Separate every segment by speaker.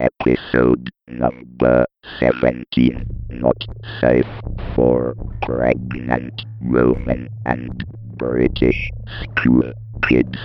Speaker 1: Episode number 17. Not safe for pregnant Roman and British school kids.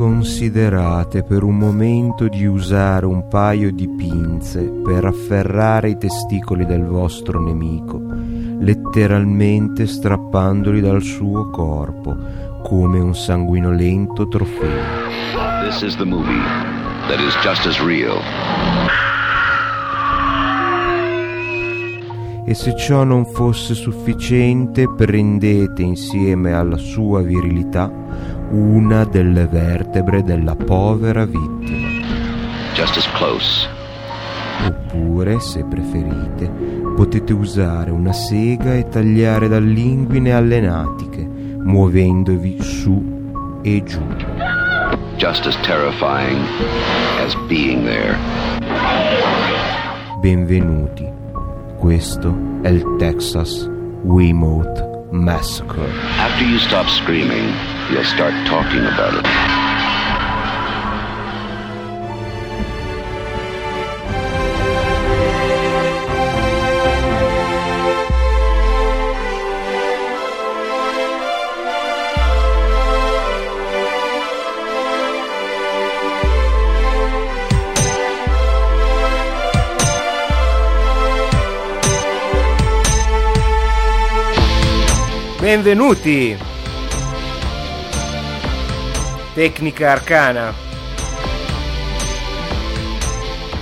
Speaker 2: Considerate per un momento di usare un paio di pinze per afferrare i testicoli del vostro nemico, letteralmente strappandoli dal suo corpo come un sanguinolento trofeo.
Speaker 3: This is the movie that is just as real.
Speaker 2: E se ciò non fosse sufficiente, prendete insieme alla sua virilità una delle vertebre della povera vittima.
Speaker 3: Just as close.
Speaker 2: Oppure, se preferite, potete usare una sega e tagliare dall'inguine alle natiche, muovendovi su e giù.
Speaker 3: Just as terrifying as being there.
Speaker 2: Benvenuti. Questo è il Texas Weymouth Massacre.
Speaker 3: After you stop screaming, you'll start talking about it.
Speaker 4: Benvenuti! Tecnica arcana.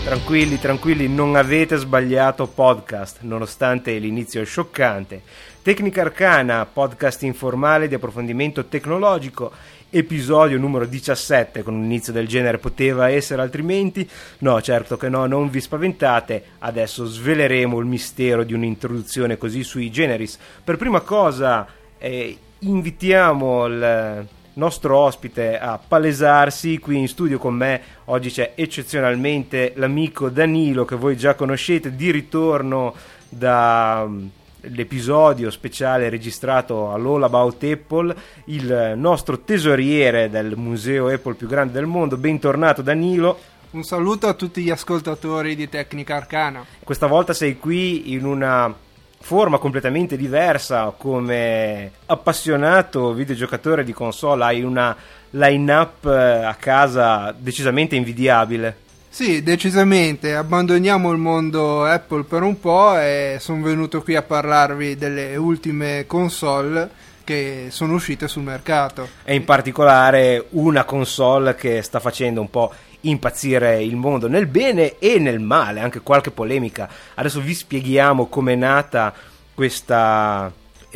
Speaker 4: Tranquilli, tranquilli, non avete sbagliato podcast, nonostante l'inizio scioccante. Tecnica arcana, podcast informale di approfondimento tecnologico, episodio numero 17, con un inizio del genere poteva essere altrimenti? No, certo che no, non vi spaventate, adesso sveleremo il mistero di un'introduzione così sui generis. Per prima cosa eh, invitiamo il nostro ospite a palesarsi qui in studio con me. Oggi c'è eccezionalmente l'amico Danilo che voi già conoscete di ritorno dall'episodio speciale registrato all'All About Apple, il nostro tesoriere del museo Apple più grande del mondo. Bentornato Danilo.
Speaker 5: Un saluto a tutti gli ascoltatori di Tecnica Arcana.
Speaker 4: Questa volta sei qui in una forma completamente diversa come appassionato videogiocatore di console hai una line-up eh, a casa decisamente invidiabile
Speaker 5: sì, decisamente, abbandoniamo il mondo Apple per un po' e sono venuto qui a parlarvi delle ultime console che sono uscite sul mercato.
Speaker 4: E in particolare una console che sta facendo un po' impazzire il mondo nel bene e nel male, anche qualche polemica. Adesso vi spieghiamo com'è nata questa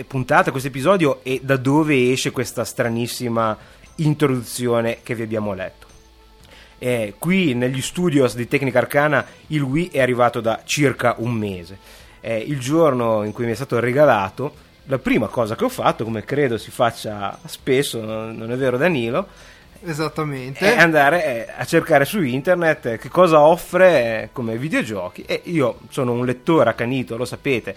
Speaker 4: puntata, questo episodio e da dove esce questa stranissima introduzione che vi abbiamo letto. Eh, qui negli studios di Tecnica Arcana il Wii è arrivato da circa un mese. Eh, il giorno in cui mi è stato regalato, la prima cosa che ho fatto, come credo si faccia spesso, non è vero Danilo,
Speaker 5: Esattamente.
Speaker 4: È andare eh, a cercare su internet eh, che cosa offre come videogiochi. E io sono un lettore accanito, lo sapete,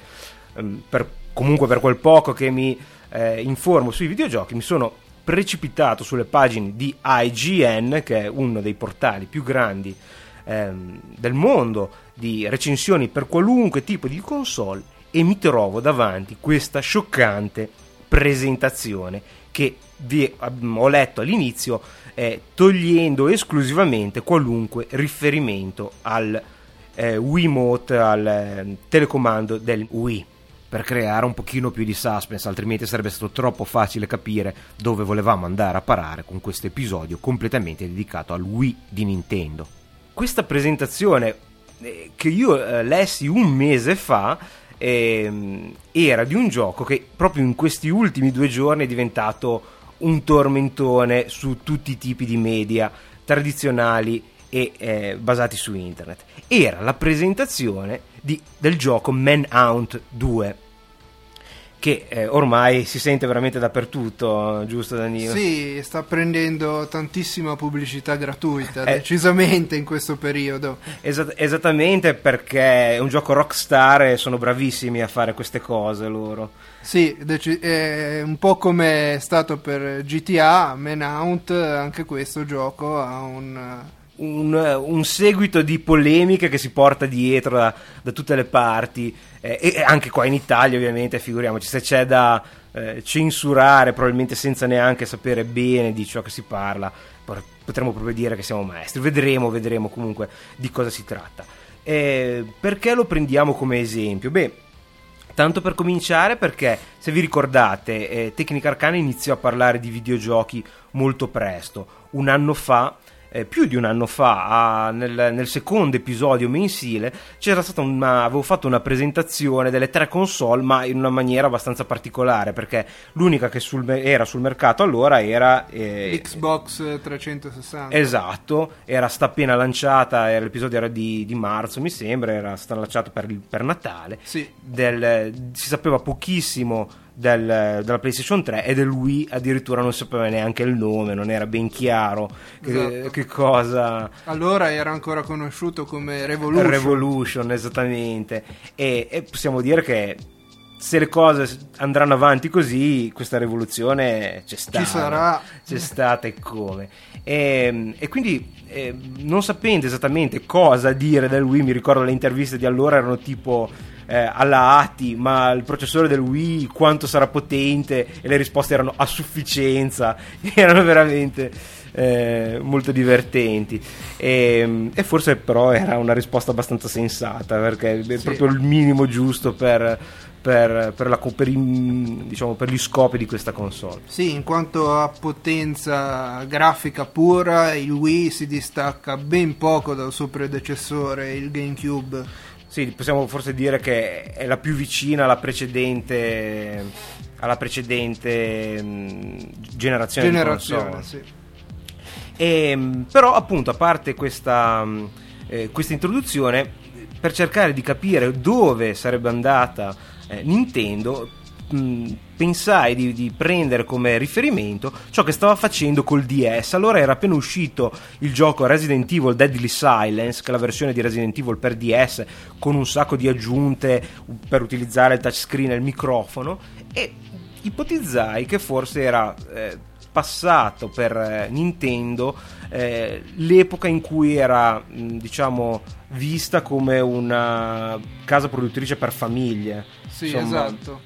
Speaker 4: ehm, per, comunque per quel poco che mi eh, informo sui videogiochi, mi sono precipitato sulle pagine di IGN, che è uno dei portali più grandi ehm, del mondo di recensioni per qualunque tipo di console, e mi trovo davanti questa scioccante presentazione che vi ho letto all'inizio eh, togliendo esclusivamente qualunque riferimento al eh, Wiimote, al eh, telecomando del Wii per creare un pochino più di suspense, altrimenti sarebbe stato troppo facile capire dove volevamo andare a parare con questo episodio completamente dedicato al Wii di Nintendo. Questa presentazione eh, che io eh, lessi un mese fa ehm, era di un gioco che proprio in questi ultimi due giorni è diventato un tormentone su tutti i tipi di media tradizionali e eh, basati su internet. Era la presentazione di- del gioco Manhunt 2 che eh, ormai si sente veramente dappertutto, giusto Danilo?
Speaker 5: Sì, sta prendendo tantissima pubblicità gratuita,
Speaker 4: Eh.
Speaker 5: decisamente in questo periodo.
Speaker 4: Esat- esattamente perché è un gioco rockstar e sono bravissimi a fare queste cose loro.
Speaker 5: Sì, è un po' come è stato per GTA, Manhunt, anche questo gioco ha un...
Speaker 4: Un, un seguito di polemiche che si porta dietro da, da tutte le parti eh, e anche qua in Italia ovviamente figuriamoci se c'è da eh, censurare probabilmente senza neanche sapere bene di ciò che si parla potremmo proprio dire che siamo maestri. Vedremo vedremo comunque di cosa si tratta. Eh, perché lo prendiamo come esempio? Beh Tanto per cominciare perché, se vi ricordate, eh, Tecnica Arcana iniziò a parlare di videogiochi molto presto. Un anno fa, eh, più di un anno fa, a- nel, nel secondo episodio mensile, c'era stata una, avevo fatto una presentazione delle tre console, ma in una maniera abbastanza particolare, perché l'unica che sul era sul mercato allora era... eh,
Speaker 5: Xbox 360.
Speaker 4: Esatto, era sta appena lanciata, era- l'episodio era di, di marzo mi sembra, era stata lanciata per, per Natale.
Speaker 5: Sì.
Speaker 4: Del- si sapeva pochissimo del- della PlayStation 3 e del Wii addirittura non sapeva neanche il nome, non era ben chiaro che,
Speaker 5: Esatto.
Speaker 4: che cosa...
Speaker 5: Allora era ancora conosciuto come Revolution.
Speaker 4: Revolution, esattamente. E, e possiamo dire che se le cose andranno avanti così, questa rivoluzione c'è stata.
Speaker 5: sarà.
Speaker 4: C'è stata e come. E, e quindi, eh, non sapendo esattamente cosa dire del Wii, mi ricordo le interviste di allora erano tipo. Eh, alla ATI, ma il processore del Wii quanto sarà potente? E le risposte erano a sufficienza, erano veramente eh, molto divertenti e, e forse però era una risposta abbastanza sensata perché è
Speaker 5: Sì.
Speaker 4: proprio il minimo giusto per, per, per la per i- diciamo, per gli scopi di questa console
Speaker 5: Sì, in quanto a potenza grafica pura, il Wii si distacca ben poco dal suo predecessore, il GameCube.
Speaker 4: Sì, possiamo forse dire che è la più vicina alla precedente alla precedente mh, generazione, di
Speaker 5: Generazione,
Speaker 4: console.
Speaker 5: sì.
Speaker 4: E, mh, però appunto a parte questa, mh, eh, questa introduzione per cercare di capire dove sarebbe andata eh, Nintendo mh, pensai di, di prendere come riferimento ciò che stava facendo col DS allora era appena uscito il gioco Resident Evil Deadly Silence che è la versione di Resident Evil per DS con un sacco di aggiunte per utilizzare il touchscreen e il microfono e ipotizzai che forse era eh, passato per eh, Nintendo eh, l'epoca in cui era diciamo vista come una casa produttrice per famiglie
Speaker 5: Sì,
Speaker 4: Insomma,
Speaker 5: esatto.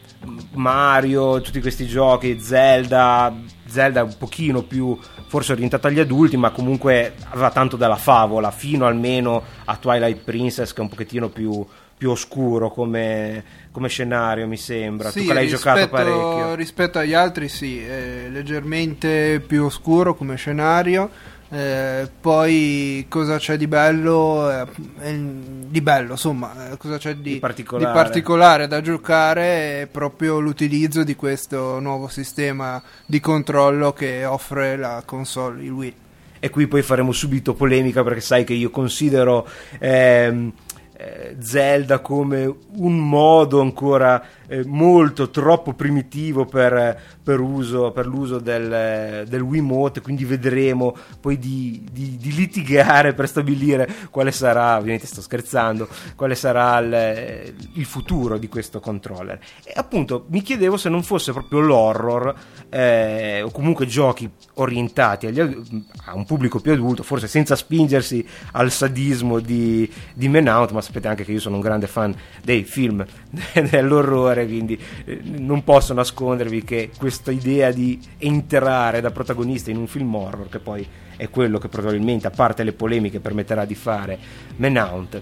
Speaker 4: Mario, tutti questi giochi, Zelda, Zelda un pochino più forse orientato agli adulti, ma comunque aveva tanto della favola, fino almeno a Twilight Princess che è un pochettino più, più oscuro come, come scenario, mi sembra.
Speaker 5: Sì,
Speaker 4: tu che l'hai giocato
Speaker 5: rispetto-
Speaker 4: parecchio.
Speaker 5: Rispetto agli altri, sì, è leggermente più oscuro come scenario. Eh, poi cosa c'è di bello? eh, eh, di bello, insomma, eh, cosa c'è di,
Speaker 4: Di particolare.
Speaker 5: di particolare da giocare? È proprio l'utilizzo di questo nuovo sistema di controllo che offre la console, il Wii.
Speaker 4: E qui poi faremo subito polemica perché sai che io considero ehm, eh, Zelda come un modo ancora eh, molto troppo primitivo per, per uso, per l'uso del, del Wiimote, quindi vedremo poi di, di- di litigare per stabilire quale sarà, ovviamente sto scherzando, quale sarà il, il futuro di questo controller. E appunto mi chiedevo se non fosse proprio l'horror eh, o comunque giochi orientati agli a un pubblico più adulto, forse senza spingersi al sadismo di, di Man Out, ma sapete anche che io sono un grande fan dei film dell'orrore, quindi eh, non posso nascondervi che questa idea di entrare da protagonista in un film horror, che poi è quello che probabilmente, a parte le polemiche, permetterà di fare Manhunt.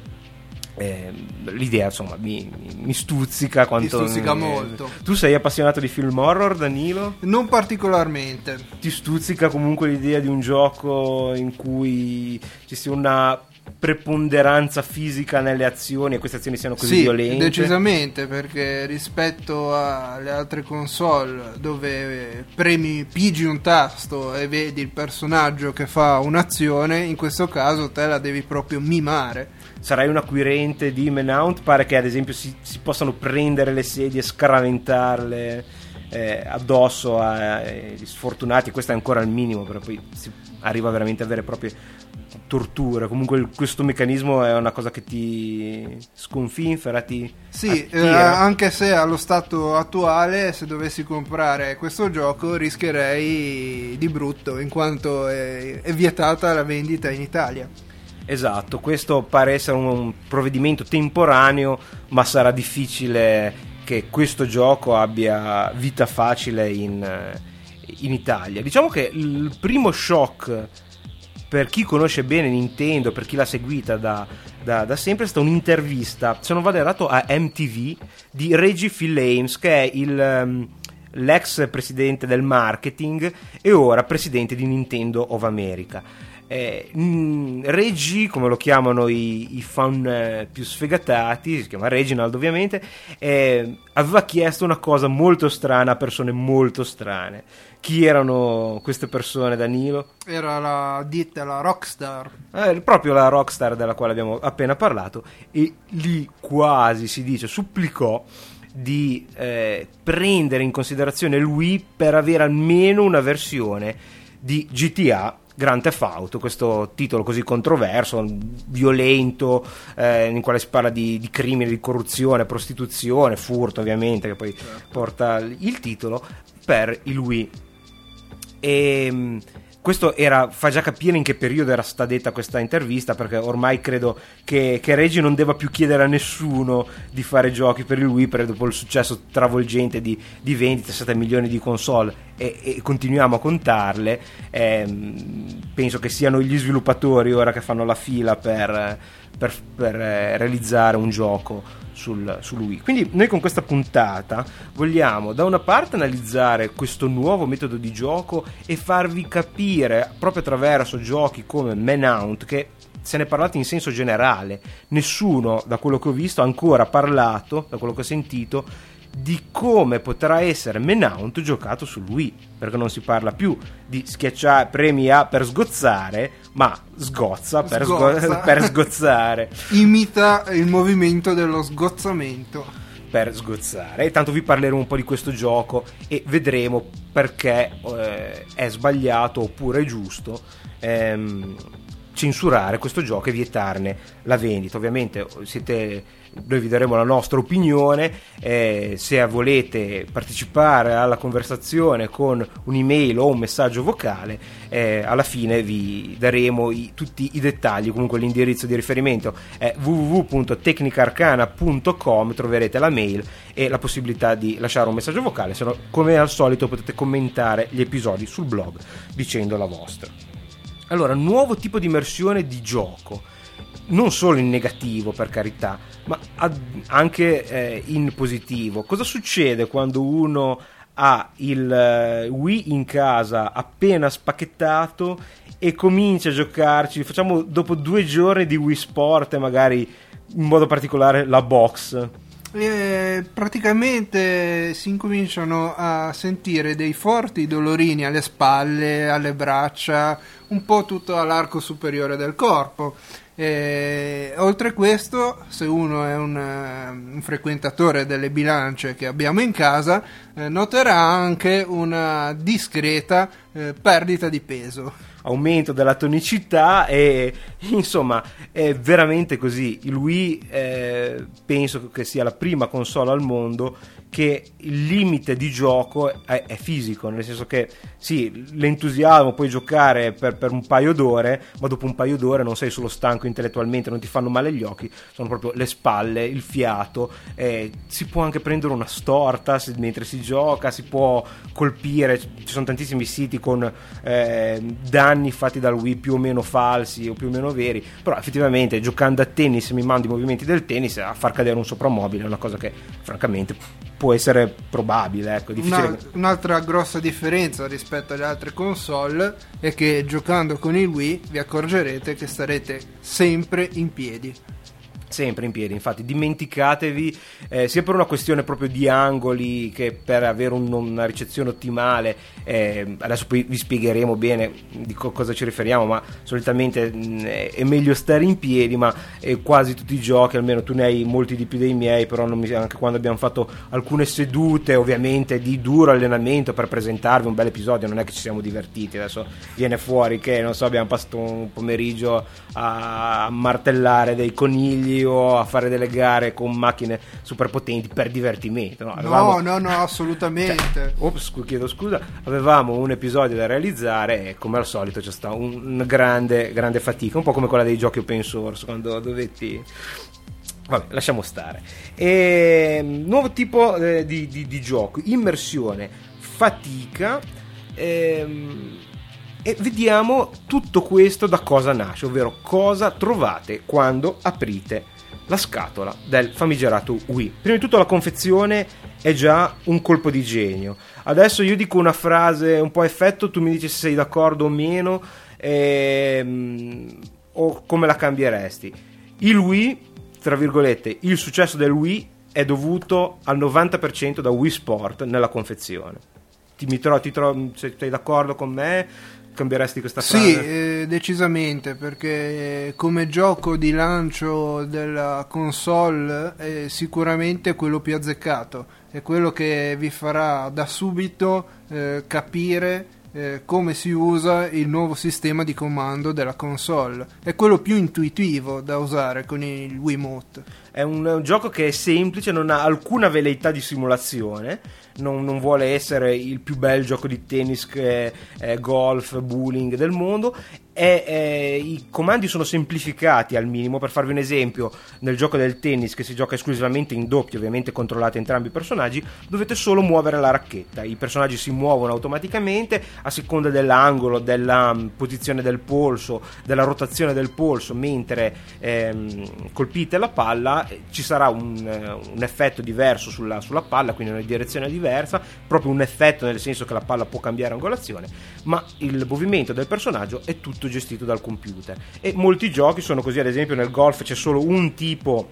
Speaker 4: eh, l'idea insomma mi, mi- mi stuzzica quanto
Speaker 5: stuzzica
Speaker 4: eh,
Speaker 5: molto.
Speaker 4: tu sei appassionato di film horror Danilo?
Speaker 5: Non particolarmente.
Speaker 4: ti stuzzica comunque l'idea di un gioco in cui ci sia una preponderanza fisica nelle azioni e queste azioni siano così
Speaker 5: sì,
Speaker 4: violente.
Speaker 5: decisamente, perché rispetto alle altre console dove premi pigi un tasto e vedi il personaggio che fa un'azione, in questo caso te la devi proprio mimare.
Speaker 4: Sarai un acquirente di Menount, pare che ad esempio si, si possano prendere le sedie e scaraventarle eh, addosso agli sfortunati, questo è ancora il minimo, però poi si arriva veramente a avere tortura. Comunque il- questo meccanismo è una cosa che ti sconfinfera, ti
Speaker 5: Sì, eh, anche se allo stato attuale, se dovessi comprare questo gioco, rischierei di brutto, in quanto è, è vietata la vendita in Italia.
Speaker 4: Esatto, questo pare essere un provvedimento temporaneo, ma sarà difficile che questo gioco abbia vita facile in, eh, in Italia. Diciamo che il primo shock per chi conosce bene Nintendo, per chi l'ha seguita da, da- da sempre, è stata un'intervista, se non vado errato, a MTV di Reggie Fils-Ames, che è il, ehm, l'ex presidente del marketing e ora presidente di Nintendo of America. Eh, mm, Reggie, come lo chiamano i, i fan eh, più sfegatati, si chiama Reginald ovviamente, eh, aveva chiesto una cosa molto strana a persone molto strane. Chi erano queste persone, Danilo?
Speaker 5: Era la ditta, la Rockstar.
Speaker 4: Eh, proprio la rockstar della quale abbiamo appena parlato e lì quasi si dice supplicò di eh, prendere in considerazione lui per avere almeno una versione di GTA Grand Theft Auto, questo titolo così controverso, violento, eh, in quale si parla di, di crimini, di corruzione, prostituzione, furto ovviamente, che poi porta il titolo, per il Wii. E mh, questo era, fa già capire in che periodo era stata detta questa intervista, perché ormai credo che, che Reggie non debba più chiedere a nessuno di fare giochi per Wii, perché dopo il successo travolgente di, di vendite, 7 milioni di console, e, e continuiamo a contarle, ehm, penso che siano gli sviluppatori ora che fanno la fila per, per- per, eh, realizzare un gioco sul, sul Wii. Quindi noi con questa puntata vogliamo da una parte analizzare questo nuovo metodo di gioco e farvi capire proprio attraverso giochi come Manhunt che se ne è parlato in senso generale, nessuno da quello che ho visto ha ancora parlato, da quello che ho sentito, di come potrà essere Manhunt giocato sul Wii, perché non si parla più di schiacciare premi A per sgozzare, ma sgozza per, sgo-
Speaker 5: Sgozza.
Speaker 4: per sgozzare
Speaker 5: Imita il movimento dello sgozzamento.
Speaker 4: per sgozzare. E tanto vi parleremo un po' di questo gioco e vedremo perché eh, è sbagliato oppure è giusto ehm, censurare questo gioco e vietarne la vendita. Ovviamente siete, noi vi daremo la nostra opinione, eh, se volete partecipare alla conversazione con un'email o un messaggio vocale, eh, alla fine vi daremo i- tutti i dettagli, comunque l'indirizzo di riferimento è www.tecnicarcana.com, troverete la mail e la possibilità di lasciare un messaggio vocale, se no come al solito potete commentare gli episodi sul blog dicendo la vostra. Allora, nuovo tipo di immersione di gioco, non solo in negativo per carità, ma ad- anche eh, in positivo. Cosa succede quando uno ha il eh, Wii in casa appena spacchettato e comincia a giocarci? Facciamo dopo due giorni di Wii Sport e magari in modo particolare la box.
Speaker 5: E praticamente si incominciano a sentire dei forti dolorini alle spalle, alle braccia, un po' tutto all'arco superiore del corpo. E, oltre a questo, se uno è un, eh, un frequentatore delle bilance che abbiamo in casa, eh, noterà anche una discreta eh, perdita di peso.
Speaker 4: aumento della tonicità e insomma è veramente così il Wii eh, penso che sia la prima console al mondo che il limite di gioco è, è fisico nel senso che sì l'entusiasmo puoi giocare per, per un paio d'ore ma dopo un paio d'ore non sei solo stanco intellettualmente non ti fanno male gli occhi sono proprio le spalle il fiato eh, si può anche prendere una storta se- mentre si gioca si può colpire ci sono tantissimi siti con eh, danni fatti dal Wii più o meno falsi o più o meno veri però effettivamente giocando a tennis mi mando i movimenti del tennis a far cadere un soprammobile è una cosa che francamente può essere probabile. Ecco.
Speaker 5: Una- un'altra grossa differenza rispetto alle altre console è che giocando con il Wii vi accorgerete che starete sempre in piedi.
Speaker 4: Sempre in piedi, infatti dimenticatevi eh, sia per una questione proprio di angoli che per avere un- una ricezione ottimale, eh, adesso poi vi spiegheremo bene di co- cosa ci riferiamo, ma solitamente mh, è è meglio stare in piedi, ma eh, quasi tutti i giochi, almeno tu ne hai molti di più dei miei, però mi- anche quando abbiamo fatto alcune sedute ovviamente di duro allenamento per presentarvi un bel episodio, non è che ci siamo divertiti, adesso viene fuori che non so, abbiamo passato un pomeriggio a martellare dei conigli o a fare delle gare con macchine super potenti per divertimento. No, Avevamo-
Speaker 5: No, no, no, assolutamente.
Speaker 4: Ops, scu- chiedo scusa, avevamo un episodio da realizzare e come al solito c'è stata un- una grande, grande fatica, un po' come quella dei giochi open source, quando dovetti... Vabbè, lasciamo stare. E, nuovo tipo eh, di, di- di gioco, immersione, fatica. ehm, e vediamo tutto questo da cosa nasce, ovvero cosa trovate quando aprite la scatola del famigerato Wii. Prima di tutto la confezione è già un colpo di genio. Adesso io dico una frase un po' a effetto, tu mi dici se sei d'accordo o meno ehm, o come la cambieresti. Il Wii, tra virgolette, il successo del Wii è dovuto al 90% da Wii Sport nella confezione. Ti, mi tro- ti tro- se sei d'accordo con me, cambieresti questa frase?
Speaker 5: Sì, eh, decisamente, perché come gioco di lancio della console è sicuramente quello più azzeccato, è quello che vi farà da subito eh, capire eh, come si usa il nuovo sistema di comando della console, è quello più intuitivo da usare con il Wiimote.
Speaker 4: È un, un gioco che è semplice, non ha alcuna velleità di simulazione, non, non vuole essere il più bel gioco di tennis, che è golf, bowling del mondo. E, eh, I comandi sono semplificati al minimo. Per farvi un esempio, nel gioco del tennis che si gioca esclusivamente in doppio, ovviamente controllate entrambi i personaggi, dovete solo muovere la racchetta. I personaggi si muovono automaticamente a seconda dell'angolo, della mm, posizione del polso, della rotazione del polso, mentre ehm, colpite la palla eh, ci sarà un, eh, un effetto diverso sulla, sulla palla, quindi una direzione diversa, proprio un effetto nel senso che la palla può cambiare angolazione, ma il movimento del personaggio è tutto gestito dal computer. E molti giochi sono così, ad esempio nel golf c'è solo un tipo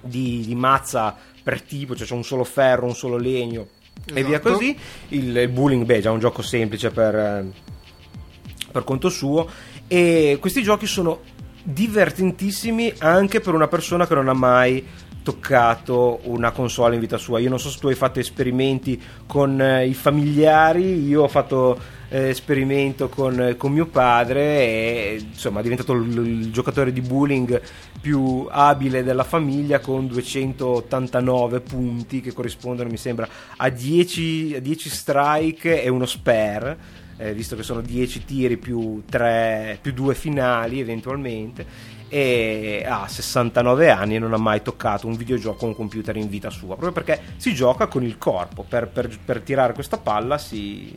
Speaker 4: di, di mazza per tipo, cioè c'è un solo ferro, un solo legno e via
Speaker 5: Esatto.
Speaker 4: così. Il, il bowling, beh, è già un gioco semplice per, eh, per conto suo. E questi giochi sono divertentissimi anche per una persona che non ha mai toccato una console in vita sua. Io non so se tu hai fatto esperimenti con eh, i familiari, io ho fatto eh, esperimento con, con mio padre e insomma è diventato il, il giocatore di bowling più abile della famiglia con 289 punti che corrispondono mi sembra a 10, a 10 strike e uno spare eh, visto che sono 10 tiri più, 3, più 2 finali eventualmente e ha 69 anni e non ha mai toccato un videogioco o un computer in vita sua proprio perché si gioca con il corpo per, per- per tirare questa palla si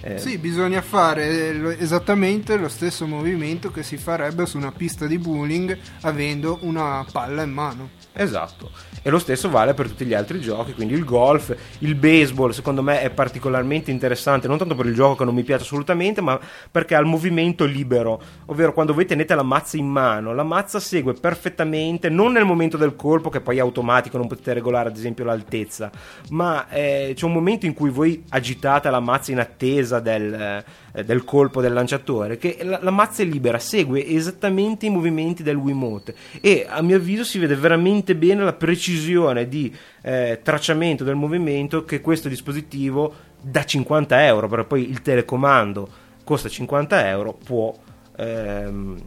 Speaker 4: eh,
Speaker 5: Sì, bisogna fare esattamente lo stesso movimento che si farebbe su una pista di bowling avendo una palla in mano.
Speaker 4: Esatto, e lo stesso vale per tutti gli altri giochi, quindi il golf, il baseball, secondo me è particolarmente interessante, non tanto per il gioco che non mi piace assolutamente, ma perché ha il movimento libero, ovvero quando voi tenete la mazza in mano, la mazza segue perfettamente, non nel momento del colpo che poi è automatico, non potete regolare ad esempio l'altezza, ma eh, c'è un momento in cui voi agitate la mazza in attesa del, eh, del colpo del lanciatore, che la, la mazza è libera, segue esattamente i movimenti del Wiimote. E a mio avviso si vede veramente bene la precisione di eh, tracciamento del movimento che questo dispositivo da 50 euro, perché poi il telecomando costa 50 euro, può... ehm,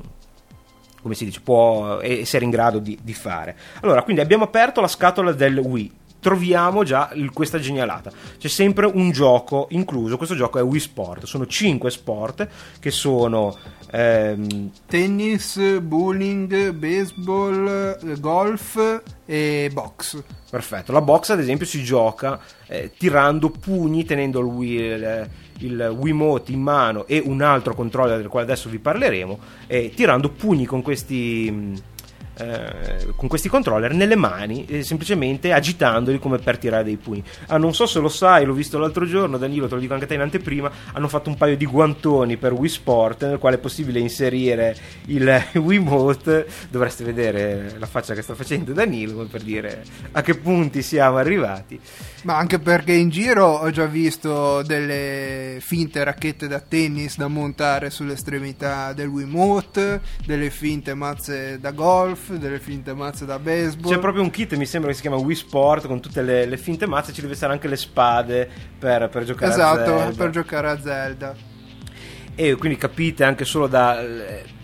Speaker 4: come si dice, può essere in grado di, di fare. Allora, quindi abbiamo aperto la scatola del Wii. Troviamo già questa genialata. C'è sempre un gioco incluso. Questo gioco è Wii Sport. Sono 5 sport che sono ehm,
Speaker 5: Tennis, bowling, baseball, eh, golf e box.
Speaker 4: Perfetto, la box ad esempio si gioca eh, tirando pugni, tenendo il, Wii, il, il Wiimote in mano e un altro controller del quale adesso vi parleremo, e tirando pugni con questi, mh, eh, con questi controller nelle mani, eh, semplicemente agitandoli come per tirare dei pugni. Ah, non so se lo sai, l'ho visto l'altro giorno, Danilo, te lo dico anche te in anteprima, hanno fatto un paio di guantoni per Wii Sport nel quale è possibile inserire il Wiimote. Dovreste vedere la faccia che sta facendo Danilo per dire a che punti siamo arrivati.
Speaker 5: Ma anche perché in giro ho già visto delle finte racchette da tennis da montare sull'estremità del Wiimote, delle finte mazze da golf, delle finte mazze da baseball.
Speaker 4: C'è proprio un kit, mi sembra che si chiama Wii Sport con tutte le, le finte mazze, ci deve essere anche le spade per, per giocare a
Speaker 5: Esatto,
Speaker 4: Zelda.
Speaker 5: per giocare a Zelda.
Speaker 4: e quindi capite anche solo da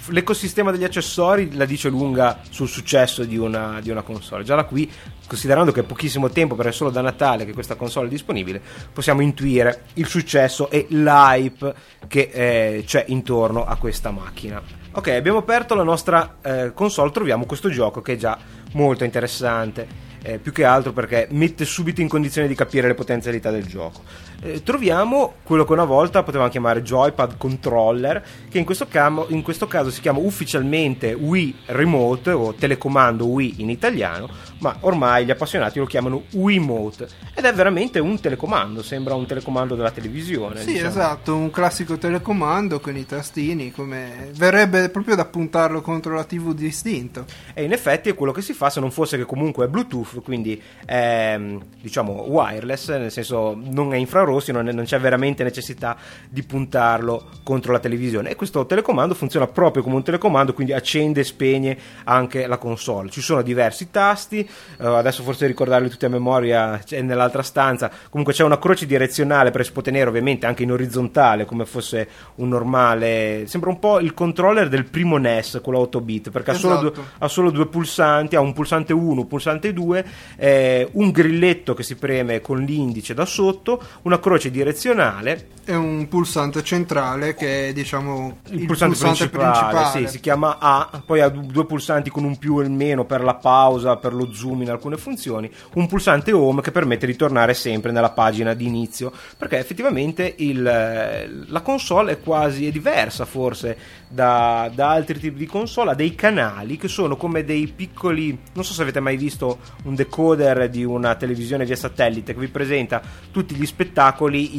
Speaker 4: l'ecosistema degli accessori la dice lunga sul successo di una, di una console già da qui considerando che è pochissimo tempo perché è solo da Natale che questa console è disponibile possiamo intuire il successo e l'hype che eh, c'è intorno a questa macchina ok abbiamo aperto la nostra eh, console troviamo questo gioco che è già molto interessante eh, più che altro perché mette subito in condizione di capire le potenzialità del gioco. Eh, troviamo quello che una volta potevamo chiamare joypad controller, che in questo, camo, in questo, caso si chiama ufficialmente Wii Remote o telecomando Wii in italiano, ma ormai gli appassionati lo chiamano Wiimote ed è veramente un telecomando, sembra un telecomando della televisione.
Speaker 5: Sì,
Speaker 4: diciamo.
Speaker 5: esatto, un classico telecomando con i tastini, come verrebbe proprio da puntarlo contro la TV distinto.
Speaker 4: E in effetti è quello che si fa se non fosse che comunque è Bluetooth, quindi è diciamo wireless, nel senso non è infrarossi, non, è, non c'è veramente necessità di puntarlo contro la televisione. E questo telecomando funziona proprio come un telecomando, quindi accende e spegne anche la console. Ci sono diversi tasti, uh, adesso forse ricordarli tutti a memoria c'è nell'altra stanza. Comunque c'è una croce direzionale per si può tenere ovviamente anche in orizzontale, come fosse un normale. Sembra un po' il controller del primo NES, quello 8 bit, perché
Speaker 5: Esatto.
Speaker 4: ha, solo due, ha solo due pulsanti, ha un pulsante 1, un pulsante 2, eh, un grilletto che si preme con l'indice da sotto, una croce direzionale.
Speaker 5: È un pulsante centrale che è diciamo
Speaker 4: il, pulsante, principale, Sì, si chiama A, poi ha du- due pulsanti con un più e il meno per la pausa, per lo zoom in alcune funzioni, un pulsante home che permette di tornare sempre nella pagina di inizio, perché effettivamente il, la console è quasi è diversa forse da, da altri tipi di console, ha dei canali che sono come dei piccoli, non so se avete mai visto un decoder di una televisione via satellite che vi presenta tutti gli spettacoli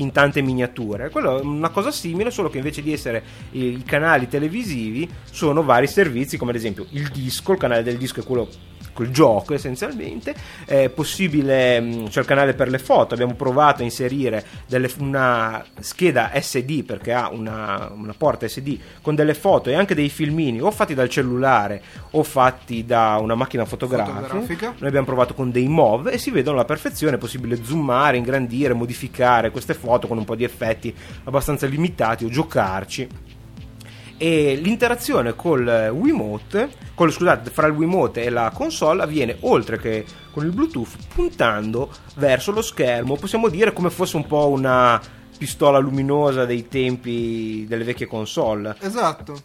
Speaker 4: in tante miniature. Quello è una cosa simile, solo che invece di essere i canali televisivi sono vari servizi, come ad esempio il disco, il canale del disco è quello col gioco essenzialmente. È possibile mh, c'è il canale per le foto. Abbiamo provato a inserire delle, una scheda SD perché ha una, una, porta SD con delle foto e anche dei filmini o fatti dal cellulare o fatti da una macchina fotografica,
Speaker 5: Fotografica.
Speaker 4: noi abbiamo provato con dei MOV e si vedono alla perfezione è possibile zoomare, ingrandire, modificare queste foto con un po' di effetti abbastanza limitati o giocarci e l'interazione col Wiimote, col, scusate, fra il Wiimote e la console avviene oltre che con il Bluetooth puntando verso lo schermo, possiamo dire come fosse un po' una pistola luminosa dei tempi delle vecchie console.
Speaker 5: Esatto.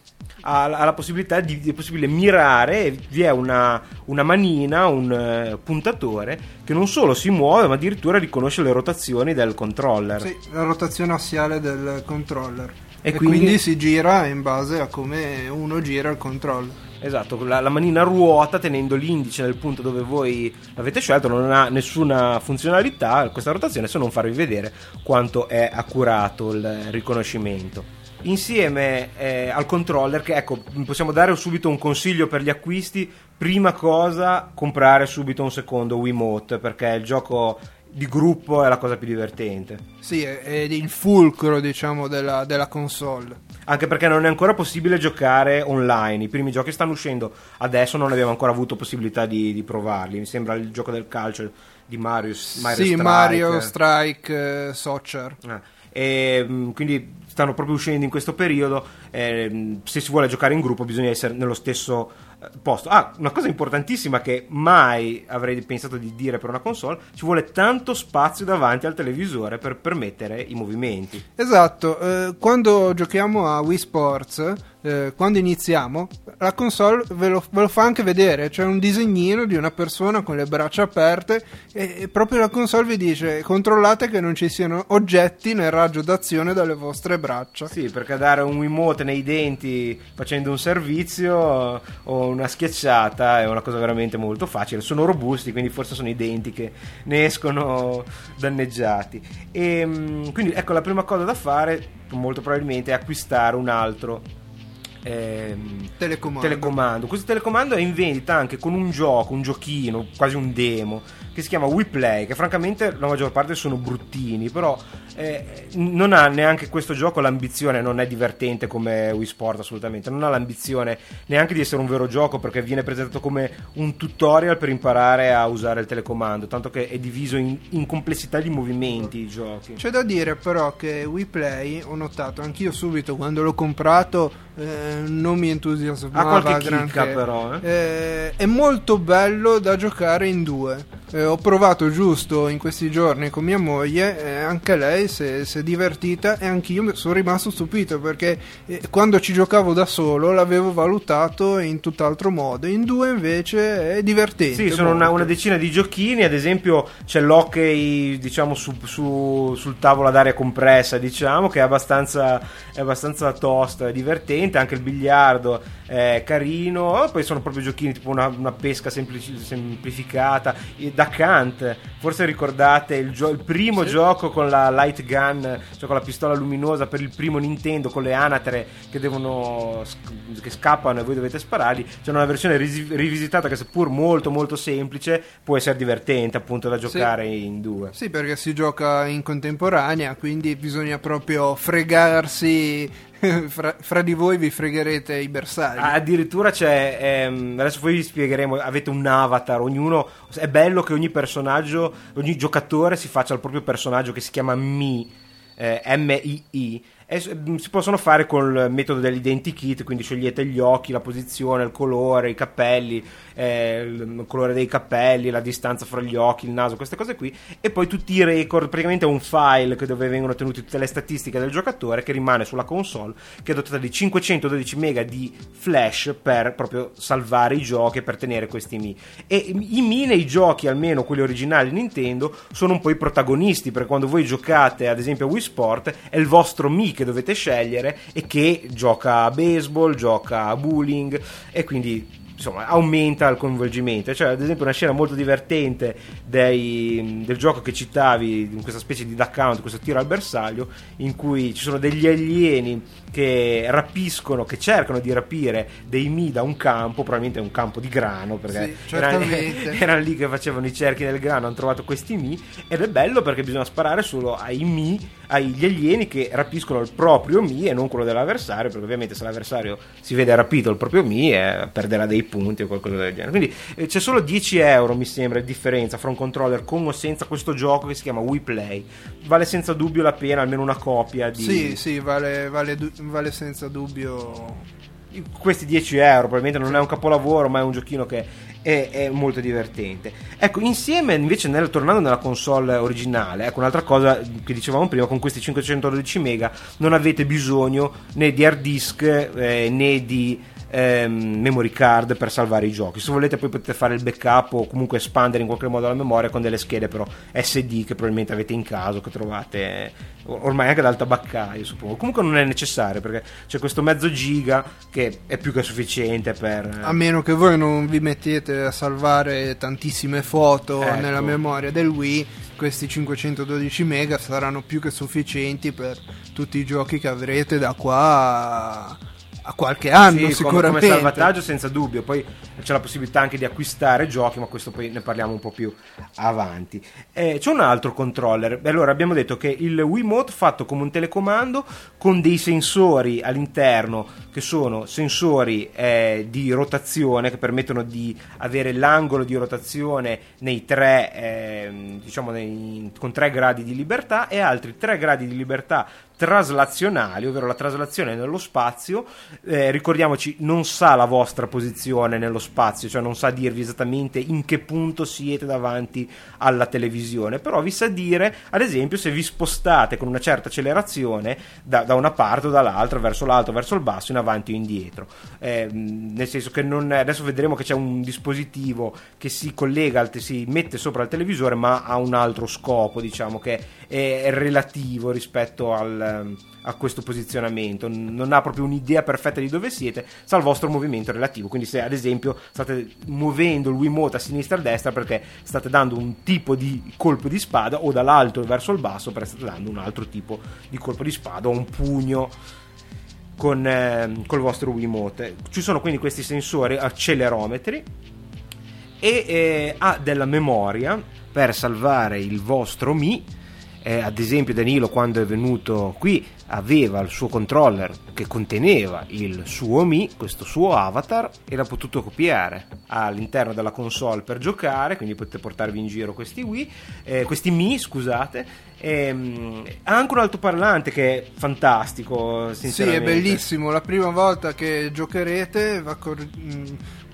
Speaker 4: Ha, ha la possibilità di, di possibile mirare, vi è una, una manina, un uh, puntatore che non solo si muove, ma addirittura riconosce le rotazioni del controller.
Speaker 5: Sì, la rotazione assiale del controller.
Speaker 4: E,
Speaker 5: E,
Speaker 4: quindi-
Speaker 5: quindi... si gira in base a come uno gira il controller.
Speaker 4: Esatto, la, la manina ruota tenendo l'indice nel punto dove voi l'avete scelto, non ha nessuna funzionalità questa rotazione se non farvi vedere quanto è accurato il riconoscimento. Insieme eh, al controller, che ecco, possiamo dare subito un consiglio per gli acquisti. Prima cosa, comprare subito un secondo Wiimote perché il gioco di gruppo è la cosa più divertente.
Speaker 5: Sì, è, è il fulcro, diciamo, della, della console.
Speaker 4: Anche perché non è ancora possibile giocare online. I primi giochi stanno uscendo adesso, non abbiamo ancora avuto possibilità di, di provarli. Mi sembra il gioco del calcio di Mario, Mario
Speaker 5: sì,
Speaker 4: Strike.
Speaker 5: Mario Strike eh, Soccer.
Speaker 4: Ah, e, mh, quindi stanno proprio uscendo in questo periodo. eh, mh, se si vuole giocare in gruppo, bisogna essere nello stesso eh, posto. Ah, una cosa importantissima che mai avrei pensato di dire per una console: ci vuole tanto spazio davanti al televisore per permettere i movimenti.
Speaker 5: Esatto, eh, quando giochiamo a Wii Sports eh, quando iniziamo, la console ve lo, ve lo, fa anche vedere, c'è un disegnino di una persona con le braccia aperte e, e, proprio la console vi dice controllate che non ci siano oggetti nel raggio d'azione dalle vostre braccia.
Speaker 4: Sì, perché dare un Wiimote nei denti facendo un servizio o una schiacciata è una cosa veramente molto facile, sono robusti, quindi forse sono i denti che ne escono danneggiati. E, ehm, quindi ecco la prima cosa da fare molto probabilmente è acquistare un altro ehm,
Speaker 5: telecomando.
Speaker 4: telecomando. Questo telecomando è in vendita anche con un gioco, un giochino, quasi un demo, che si chiama WePlay, che francamente la maggior parte sono bruttini, però eh, non ha neanche questo gioco l'ambizione, non è divertente come Wii Sport assolutamente, non ha l'ambizione neanche di essere un vero gioco perché viene presentato come un tutorial per imparare a usare il telecomando, tanto che è diviso in, in complessità di movimenti i giochi.
Speaker 5: C'è da dire però che WePlay, ho notato anch'io subito quando l'ho comprato, eh, non mi entusiasmava
Speaker 4: ha qualche chicca però eh?
Speaker 5: Eh, è molto bello da giocare in due. Eh, ho provato giusto in questi giorni con mia moglie e anche lei si è, divertita e anch'io sono rimasto stupito perché eh, quando ci giocavo da solo l'avevo valutato in tutt'altro modo. In due invece è divertente
Speaker 4: sì sono una, una, decina di giochini ad esempio c'è l'hockey diciamo su, su, sul tavolo ad aria compressa diciamo che è abbastanza, è abbastanza tosto è divertente anche il biliardo è carino poi sono proprio giochini tipo una, una pesca semplici, semplificata da Kant forse ricordate il, gio- il primo sì. gioco con la light gun cioè con la pistola luminosa per il primo Nintendo con le anatre che devono che scappano e voi dovete spararli c'è una versione ris- rivisitata che seppur molto molto semplice può essere divertente appunto da giocare sì. in due
Speaker 5: sì perché si gioca in contemporanea quindi bisogna proprio fregarsi fra, fra, di voi vi fregherete i bersagli.
Speaker 4: Addirittura c'è. Ehm, adesso poi vi spiegheremo. Avete un avatar. Ognuno. È bello che ogni personaggio, ogni giocatore si faccia il proprio personaggio che si chiama Mi. Eh, M-I-I e mm, si possono fare col metodo dell'identikit, quindi scegliete gli occhi, la posizione, il colore, i capelli, eh, il colore dei capelli, la distanza fra gli occhi, il naso, queste cose qui, e poi tutti i record, praticamente è un file dove vengono tenute tutte le statistiche del giocatore che rimane sulla console, che è dotata di 512 mega di flash per proprio salvare i giochi e per tenere questi Mi. E i Mi nei giochi, almeno quelli originali Nintendo, sono un po' i protagonisti, perché quando voi giocate ad esempio a Wii Sport è il vostro Mi che dovete scegliere e che gioca a baseball, gioca a bowling e quindi insomma, aumenta il coinvolgimento. Cioè, ad esempio, una scena molto divertente dei, del gioco che citavi, in questa specie di duck count, questo tiro al bersaglio, in cui ci sono degli alieni che rapiscono, che cercano di rapire dei Mi da un campo, probabilmente un campo di grano, perché
Speaker 5: sì,
Speaker 4: erano, erano lì che facevano i cerchi nel grano, hanno trovato questi Mi, ed è bello perché bisogna sparare solo ai Mi, agli alieni che rapiscono il proprio Mi e non quello dell'avversario, perché ovviamente se l'avversario si vede rapito il proprio Mi eh, perderà dei punti o qualcosa del genere. Quindi eh, c'è solo 10 euro, mi sembra, di differenza fra un controller con o senza questo gioco che si chiama Wii Play. Vale senza dubbio la pena almeno una copia di...
Speaker 5: Sì, sì, vale, vale du- vale senza dubbio
Speaker 4: questi 10 euro probabilmente non è un capolavoro ma è un giochino che è, è molto divertente. Ecco insieme invece nel, tornando nella console originale ecco un'altra cosa che dicevamo prima con questi 512 mega non avete bisogno né di hard disk eh, né di ehm, memory card per salvare i giochi. Se volete poi potete fare il backup o comunque espandere in qualche modo la memoria con delle schede però SD che probabilmente avete in caso, che trovate ormai anche dal tabaccaio suppongo. Comunque non è necessario perché c'è questo mezzo giga che è più che sufficiente per...
Speaker 5: A meno che voi non vi mettete a salvare tantissime foto
Speaker 4: ecco.
Speaker 5: nella memoria del Wii questi 512 mega saranno più che sufficienti per tutti i giochi che avrete da qua a qualche anno
Speaker 4: sì,
Speaker 5: sicuramente.
Speaker 4: Come, salvataggio senza dubbio, poi c'è la possibilità anche di acquistare giochi, ma questo poi ne parliamo un po' più avanti. Eh, c'è un altro controller, allora abbiamo detto che il Wiimote fatto come un telecomando con dei sensori all'interno che sono sensori eh, di rotazione che permettono di avere l'angolo di rotazione nei tre, eh, diciamo nei, con tre gradi di libertà e altri tre gradi di libertà traslazionali, ovvero la traslazione nello spazio eh, ricordiamoci, non sa la vostra posizione nello spazio, cioè non sa dirvi esattamente in che punto siete davanti alla televisione, però vi sa dire, ad esempio, se vi spostate con una certa accelerazione da, da una parte o dall'altra, verso l'alto, verso il basso, in avanti o indietro. Eh, nel senso che non, adesso vedremo che c'è un dispositivo che si collega, si mette sopra il televisore, ma ha un altro scopo, diciamo che è relativo rispetto al, a questo posizionamento, non ha proprio un'idea perfetta di dove siete, sa il vostro movimento relativo. Quindi, se ad esempio state muovendo il Wiimote a sinistra e a destra perché state dando un tipo di colpo di spada, o dall'alto verso il basso perché state dando un altro tipo di colpo di spada o un pugno. Con, eh, col vostro Wiimote ci sono quindi questi sensori accelerometri e eh, ha della memoria per salvare il vostro Mi eh, ad esempio Danilo quando è venuto qui aveva il suo controller che conteneva il suo Mi, questo suo avatar, e l'ha potuto copiare all'interno della console per giocare, quindi potete portarvi in giro questi Wii, eh, questi Mi, scusate. E, ha anche un altoparlante che è fantastico,
Speaker 5: Sì, è bellissimo, la prima volta che giocherete va cor- mm,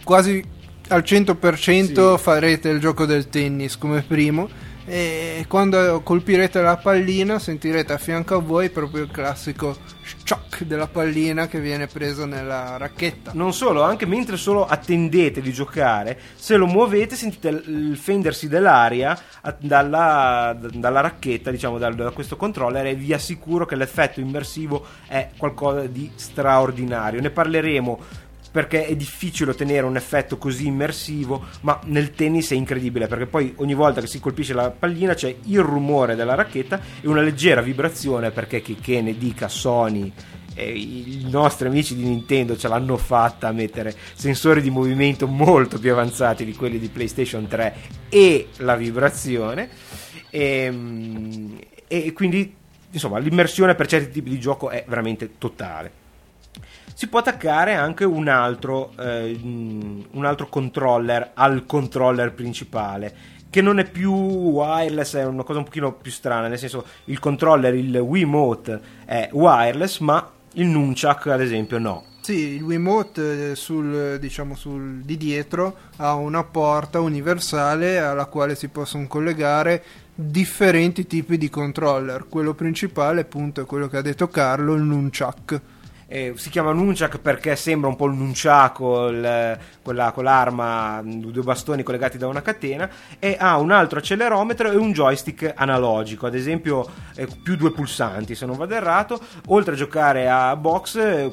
Speaker 5: quasi al 100% sì. farete il gioco del tennis come primo e quando colpirete la pallina sentirete a fianco a voi proprio il classico shock della pallina che viene preso nella racchetta.
Speaker 4: Non solo, anche mentre solo attendete di giocare, se lo muovete sentite il fendersi dell'aria dalla, dalla racchetta, diciamo da, da questo controller e vi assicuro che l'effetto immersivo è qualcosa di straordinario. Ne parleremo perché è difficile ottenere un effetto così immersivo, ma nel tennis è incredibile perché poi ogni volta che si colpisce la pallina c'è il rumore della racchetta e una leggera vibrazione perché che, che ne dica Sony i nostri amici di Nintendo ce l'hanno fatta a mettere sensori di movimento molto più avanzati di quelli di PlayStation 3 e la vibrazione. E, ehm, e quindi insomma l'immersione per certi tipi di gioco è veramente totale si può attaccare anche un altro, eh, un altro controller al controller principale che non è più wireless, è una cosa un pochino più strana, nel senso il controller, il Wiimote è wireless, ma il Nunchak ad esempio no.
Speaker 5: Sì, il Wiimote eh, sul, diciamo, sul, di dietro ha una porta universale alla quale si possono collegare differenti tipi di controller. Quello principale appunto è quello che ha detto Carlo, il Nunchak
Speaker 4: eh, si chiama Nunchak perché sembra un po' il Nunchaku, il, quella, quell'arma, due bastoni collegati da una catena, e ha un altro accelerometro e un joystick analogico, ad esempio eh, più due pulsanti se non vado errato. Oltre a giocare a box, eh,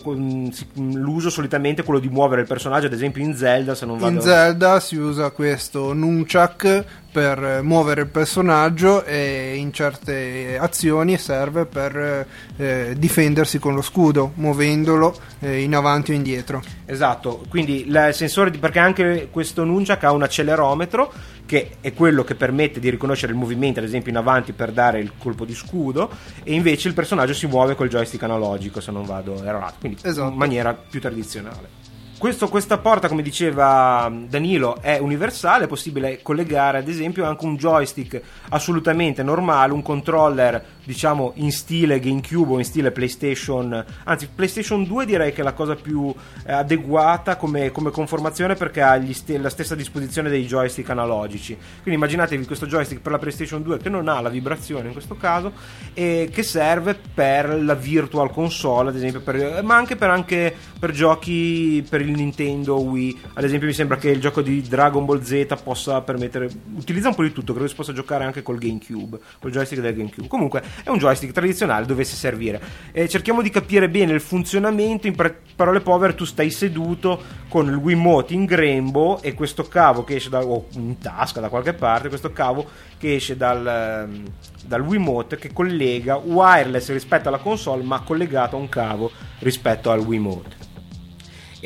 Speaker 4: l'uso solitamente è quello di muovere il personaggio, ad esempio in Zelda se non vado
Speaker 5: In Zelda si usa questo Nunchak per muovere il personaggio e in certe azioni serve per eh, difendersi con lo scudo, muovendolo eh, in avanti o indietro.
Speaker 4: Esatto, quindi il sensore di, perché anche questo Nunchak ha un accelerometro che è quello che permette di riconoscere il movimento, ad esempio in avanti per dare il colpo di scudo, e invece il personaggio si muove col joystick analogico, se non vado errato, quindi esatto. in maniera più tradizionale. Questo, questa porta, come diceva Danilo, è universale, è possibile collegare ad esempio anche un joystick assolutamente normale, un controller diciamo in stile GameCube o in stile PlayStation, anzi PlayStation 2 direi che è la cosa più eh, adeguata come, come, conformazione perché ha st- la stessa disposizione dei joystick analogici. Quindi immaginatevi questo joystick per la PlayStation 2 che non ha la vibrazione in questo caso e che serve per la virtual console ad esempio, per, ma anche per, anche per giochi per il Nintendo Wii. Ad esempio, mi sembra che il gioco di Dragon Ball Z possa permettere. Utilizza un po' di tutto, credo si possa giocare anche col GameCube, col joystick del GameCube. Comunque, è un joystick tradizionale, dovesse servire. Eh, cerchiamo di capire bene il funzionamento. In parole povere, tu stai seduto con il Wiimote in grembo e questo cavo che esce da, o in tasca da qualche parte, questo cavo che esce dal, ehm, dal Wiimote che collega wireless rispetto alla console, ma collegato a un cavo rispetto al Wiimote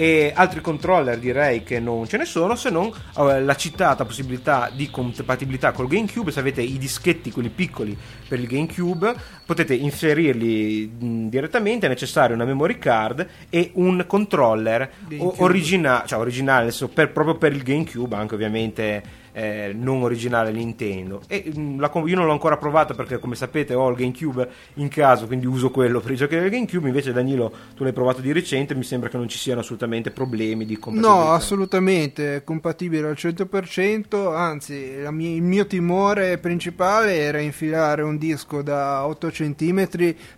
Speaker 4: e altri controller direi che non ce ne sono se non eh, la citata possibilità di compatibilità col GameCube. Se avete i dischetti quelli piccoli per il GameCube potete inserirli mh, direttamente. È necessario una memory card e un controller o- origina- cioè originale adesso per, proprio per il GameCube anche ovviamente eh, non originale Nintendo. E, mh, la com- io non l'ho ancora provato perché, come sapete, ho il GameCube in casa, quindi uso quello per i giochi del GameCube. Invece, Danilo, tu l'hai provato di recente, mi sembra che non ci siano assolutamente problemi di compatibilità.
Speaker 5: No, assolutamente, è compatibile al 100%, anzi la mia- il mio timore principale era infilare un disco da 8 cm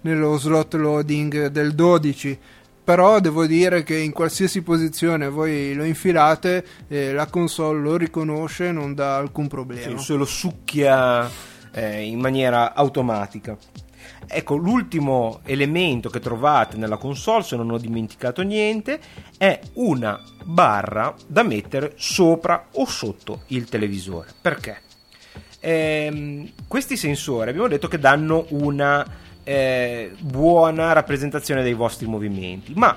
Speaker 5: nello slot loading del 12, però devo dire che in qualsiasi posizione voi lo infilate eh, la console lo riconosce, non dà alcun problema.
Speaker 4: Sì, se lo succhia eh, in maniera automatica. Ecco, l'ultimo elemento che trovate nella console, se non ho dimenticato niente, è una barra da mettere sopra o sotto il televisore. Perché? Ehm, questi sensori abbiamo detto che danno una eh, buona rappresentazione dei vostri movimenti, ma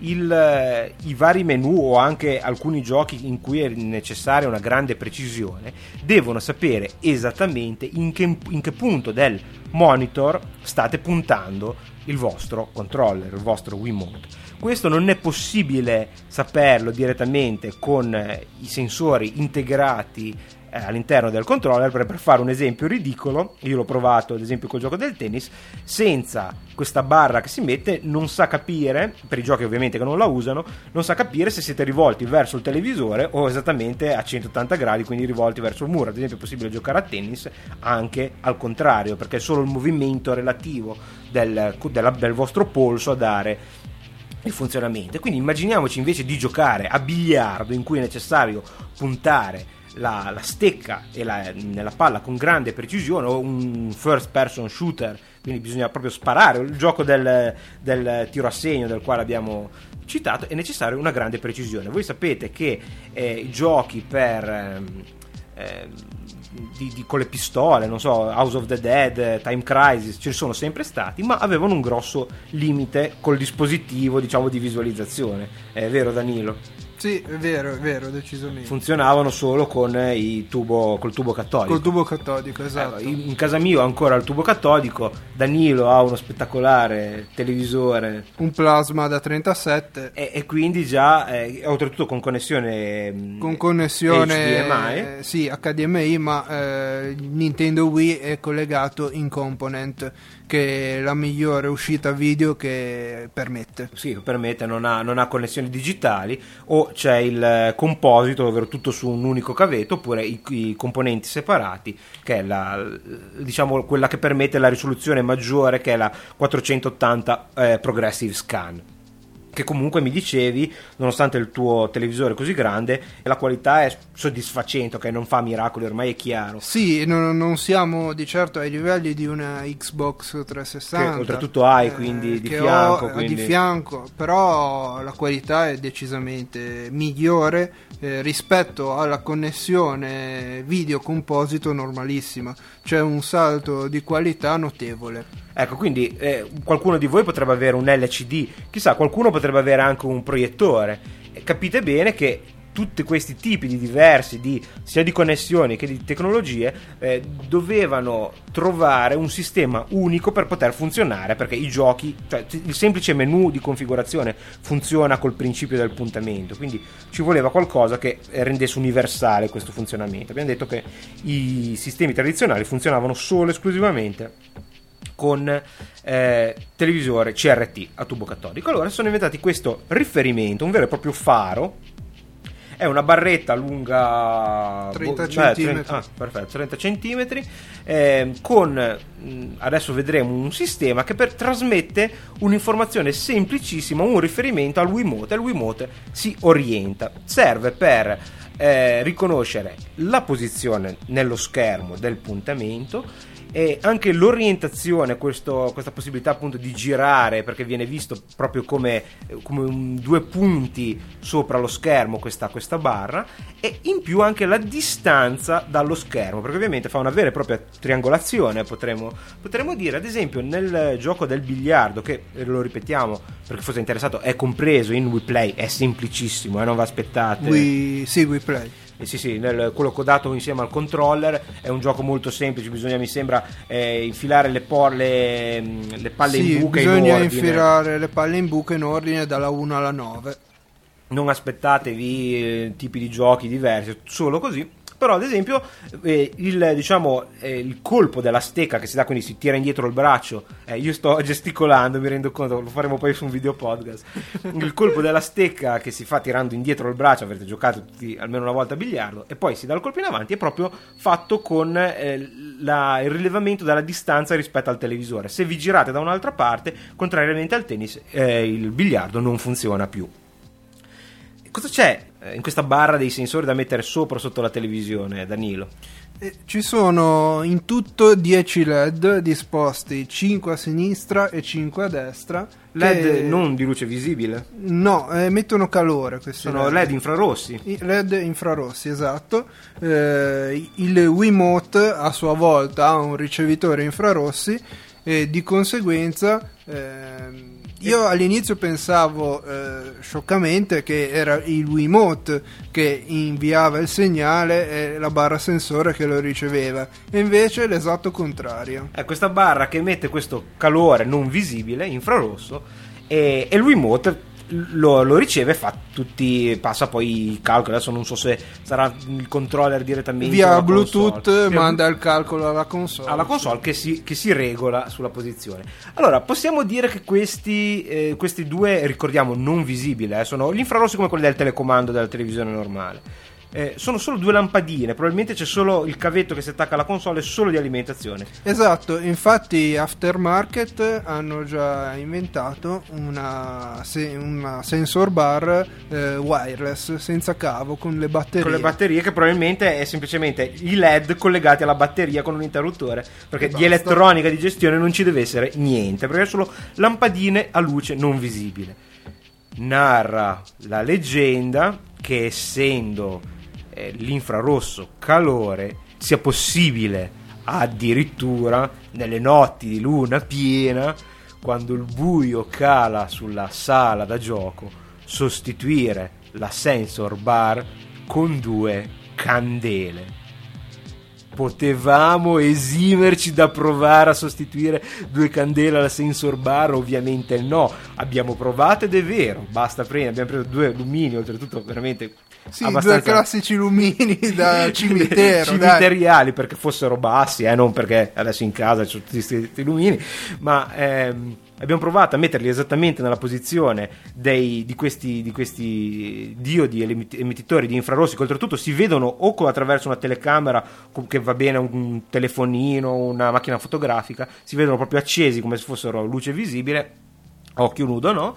Speaker 4: il, eh, i vari menu o anche alcuni giochi in cui è necessaria una grande precisione devono sapere esattamente in che, in che punto del monitor state puntando il vostro controller, il vostro Wiimote. Questo non è possibile saperlo direttamente con eh, i sensori integrati eh, all'interno del controller per, per fare un esempio ridicolo io l'ho provato ad esempio col gioco del tennis senza questa barra che si mette non sa capire per i giochi ovviamente che non la usano non sa capire se siete rivolti verso il televisore o esattamente a 180 gradi quindi rivolti verso il muro ad esempio è possibile giocare a tennis anche al contrario perché è solo il movimento relativo del, della, del vostro polso a dare il funzionamento. Quindi immaginiamoci invece di giocare a biliardo in cui è necessario puntare la, la stecca e la, nella palla con grande precisione o un first person shooter, quindi bisogna proprio sparare, il gioco del, del tiro a segno del quale abbiamo citato, è necessario una grande precisione. Voi sapete che eh, i giochi per... ehm, di, di- con le pistole, non so, House of the Dead, Time Crisis, ci sono sempre stati, ma avevano un grosso limite col dispositivo, diciamo, di visualizzazione. È vero, Danilo?
Speaker 5: Sì, è vero, è vero, decisamente.
Speaker 4: Funzionavano solo con eh, i tubo, col tubo cattolico.
Speaker 5: Col tubo catodico, esatto.
Speaker 4: Ecco, in in casa mia ho ancora il tubo cattolico, Danilo ha uno spettacolare televisore
Speaker 5: Un plasma da 37
Speaker 4: e, e quindi già, eh, oltretutto con connessione mm,
Speaker 5: con connessione
Speaker 4: HDMI.
Speaker 5: eh, sì, HDMI, ma eh, Nintendo Wii è collegato in component, che è la migliore uscita video che permette.
Speaker 4: Sì, permette, non ha, non ha connessioni digitali o c'è il eh, composito, ovvero tutto su un unico cavetto, oppure i, i componenti separati, che è la, diciamo, quella che permette la risoluzione maggiore, che è la 480 eh, Progressive Scan. Che comunque mi dicevi, nonostante il tuo televisore così grande, la qualità è soddisfacente, che non fa miracoli, ormai è chiaro.
Speaker 5: Sì, non, non siamo di certo ai livelli di una Xbox 360.
Speaker 4: Che oltretutto hai, quindi, di
Speaker 5: che
Speaker 4: fianco,
Speaker 5: ho,
Speaker 4: quindi-
Speaker 5: di fianco, però la qualità è decisamente migliore eh, rispetto alla connessione video composito normalissima. C'è un salto di qualità notevole.
Speaker 4: Ecco, quindi eh, qualcuno di voi potrebbe avere un LCD, chissà, qualcuno potrebbe avere anche un proiettore. Capite bene che tutti questi tipi di diversi, di, sia di connessioni che di tecnologie, eh, dovevano trovare un sistema unico per poter funzionare, perché i giochi, cioè il semplice menu di configurazione funziona col principio del puntamento, quindi ci voleva qualcosa che rendesse universale questo funzionamento. Abbiamo detto che i sistemi tradizionali funzionavano solo e esclusivamente con eh, televisore CRT a tubo cattolico. Allora sono inventati questo riferimento, un vero e proprio faro. È una barretta lunga
Speaker 5: 30
Speaker 4: boh, eh,
Speaker 5: centimetri.
Speaker 4: 30 ah, perfetto, 30 centimetri, eh, con mh, adesso vedremo un sistema che per, trasmette un'informazione semplicissima, un riferimento al Wiimote. e Il Wiimote si orienta, serve per eh, riconoscere la posizione nello schermo del puntamento e anche l'orientazione, questo- questa possibilità appunto di girare perché viene visto proprio come, come un- due punti sopra lo schermo questa, questa barra e in più anche la distanza dallo schermo perché ovviamente fa una vera e propria triangolazione potremmo, potremmo dire ad esempio nel gioco del biliardo che lo ripetiamo perché fosse interessato è compreso in WePlay è semplicissimo eh, non vi aspettate
Speaker 5: Wii, sì, Wii Play.
Speaker 4: Eh sì, sì, nel- quello codato insieme al controller è un gioco molto semplice, bisogna mi sembra eh, infilare le, por- le, mh, le palle
Speaker 5: Sì,
Speaker 4: in buca in
Speaker 5: bisogna
Speaker 4: ordine.
Speaker 5: infilare le palle in buca in ordine dalla 1 alla 9.
Speaker 4: Non aspettatevi eh, tipi di giochi diversi, solo così. Però, ad esempio, eh, il, diciamo, eh, il colpo della stecca che si dà, quindi si tira indietro il braccio. eh, io sto gesticolando, mi rendo conto, lo faremo poi su un video podcast. Il colpo della stecca che si fa tirando indietro il braccio, avrete giocato tutti almeno una volta a biliardo, e poi si dà il colpo in avanti, è proprio fatto con eh, la- il rilevamento della distanza rispetto al televisore. Se vi girate da un'altra parte, contrariamente al tennis, eh, il biliardo non funziona più. Cosa c'è eh, in questa barra dei sensori da mettere sopra o sotto la televisione, Danilo?
Speaker 5: Eh, Ci sono in tutto 10 LED disposti 5 a sinistra e 5 a destra.
Speaker 4: LED
Speaker 5: che-
Speaker 4: non di luce visibile,
Speaker 5: No, eh, mettono calore questi
Speaker 4: sono LED infrarossi.
Speaker 5: I LED infrarossi, esatto. Eh, il Wiimote a sua volta ha un ricevitore infrarossi e di conseguenza ehm, io all'inizio pensavo eh, scioccamente che era il Wiimote che inviava il segnale e la barra sensore che lo riceveva e invece l'esatto contrario.
Speaker 4: È questa barra che emette questo calore non visibile, infrarosso, e, e il Wiimote lo, lo riceve e fa tutti, passa poi il calcolo. Adesso non so se sarà il controller direttamente
Speaker 5: Via Bluetooth
Speaker 4: console.
Speaker 5: Manda il calcolo alla console.
Speaker 4: alla console che si, che si regola sulla posizione. Allora, possiamo dire che questi, eh, questi due, ricordiamo, non visibili, eh, sono gli infrarossi come quelli del telecomando della televisione normale. Eh, sono solo due lampadine, probabilmente c'è solo il cavetto che si attacca alla console, solo di alimentazione.
Speaker 5: Esatto, infatti Aftermarket hanno già inventato una, se- una sensor bar eh, wireless senza cavo con le batterie.
Speaker 4: Con le batterie, che probabilmente è semplicemente i LED collegati alla batteria con un interruttore. Perché di elettronica di gestione non ci deve essere niente, perché sono lampadine a luce non visibile. Narra la leggenda che essendo eh, l'infrarosso calore sia possibile addirittura nelle notti di luna piena quando il buio cala sulla sala da gioco sostituire la sensor bar con due candele potevamo esimerci da provare a sostituire due candele alla sensor bar? Ovviamente no. Abbiamo provato ed è vero. Basta prendere, abbiamo preso due lumini, oltretutto veramente
Speaker 5: Sì,
Speaker 4: abbastanza
Speaker 5: due classici lumini da cimitero. dai.
Speaker 4: cimiteriali perché fossero bassi, eh, non perché adesso in casa c'è tutti questi lumini, ma ehm, abbiamo provato a metterli esattamente nella posizione dei- di, questi, di questi diodi emet- emettitori di infrarossi che oltretutto si vedono o attraverso una telecamera che va bene un telefonino, una macchina fotografica, si vedono proprio accesi come se fossero luce visibile occhio nudo no?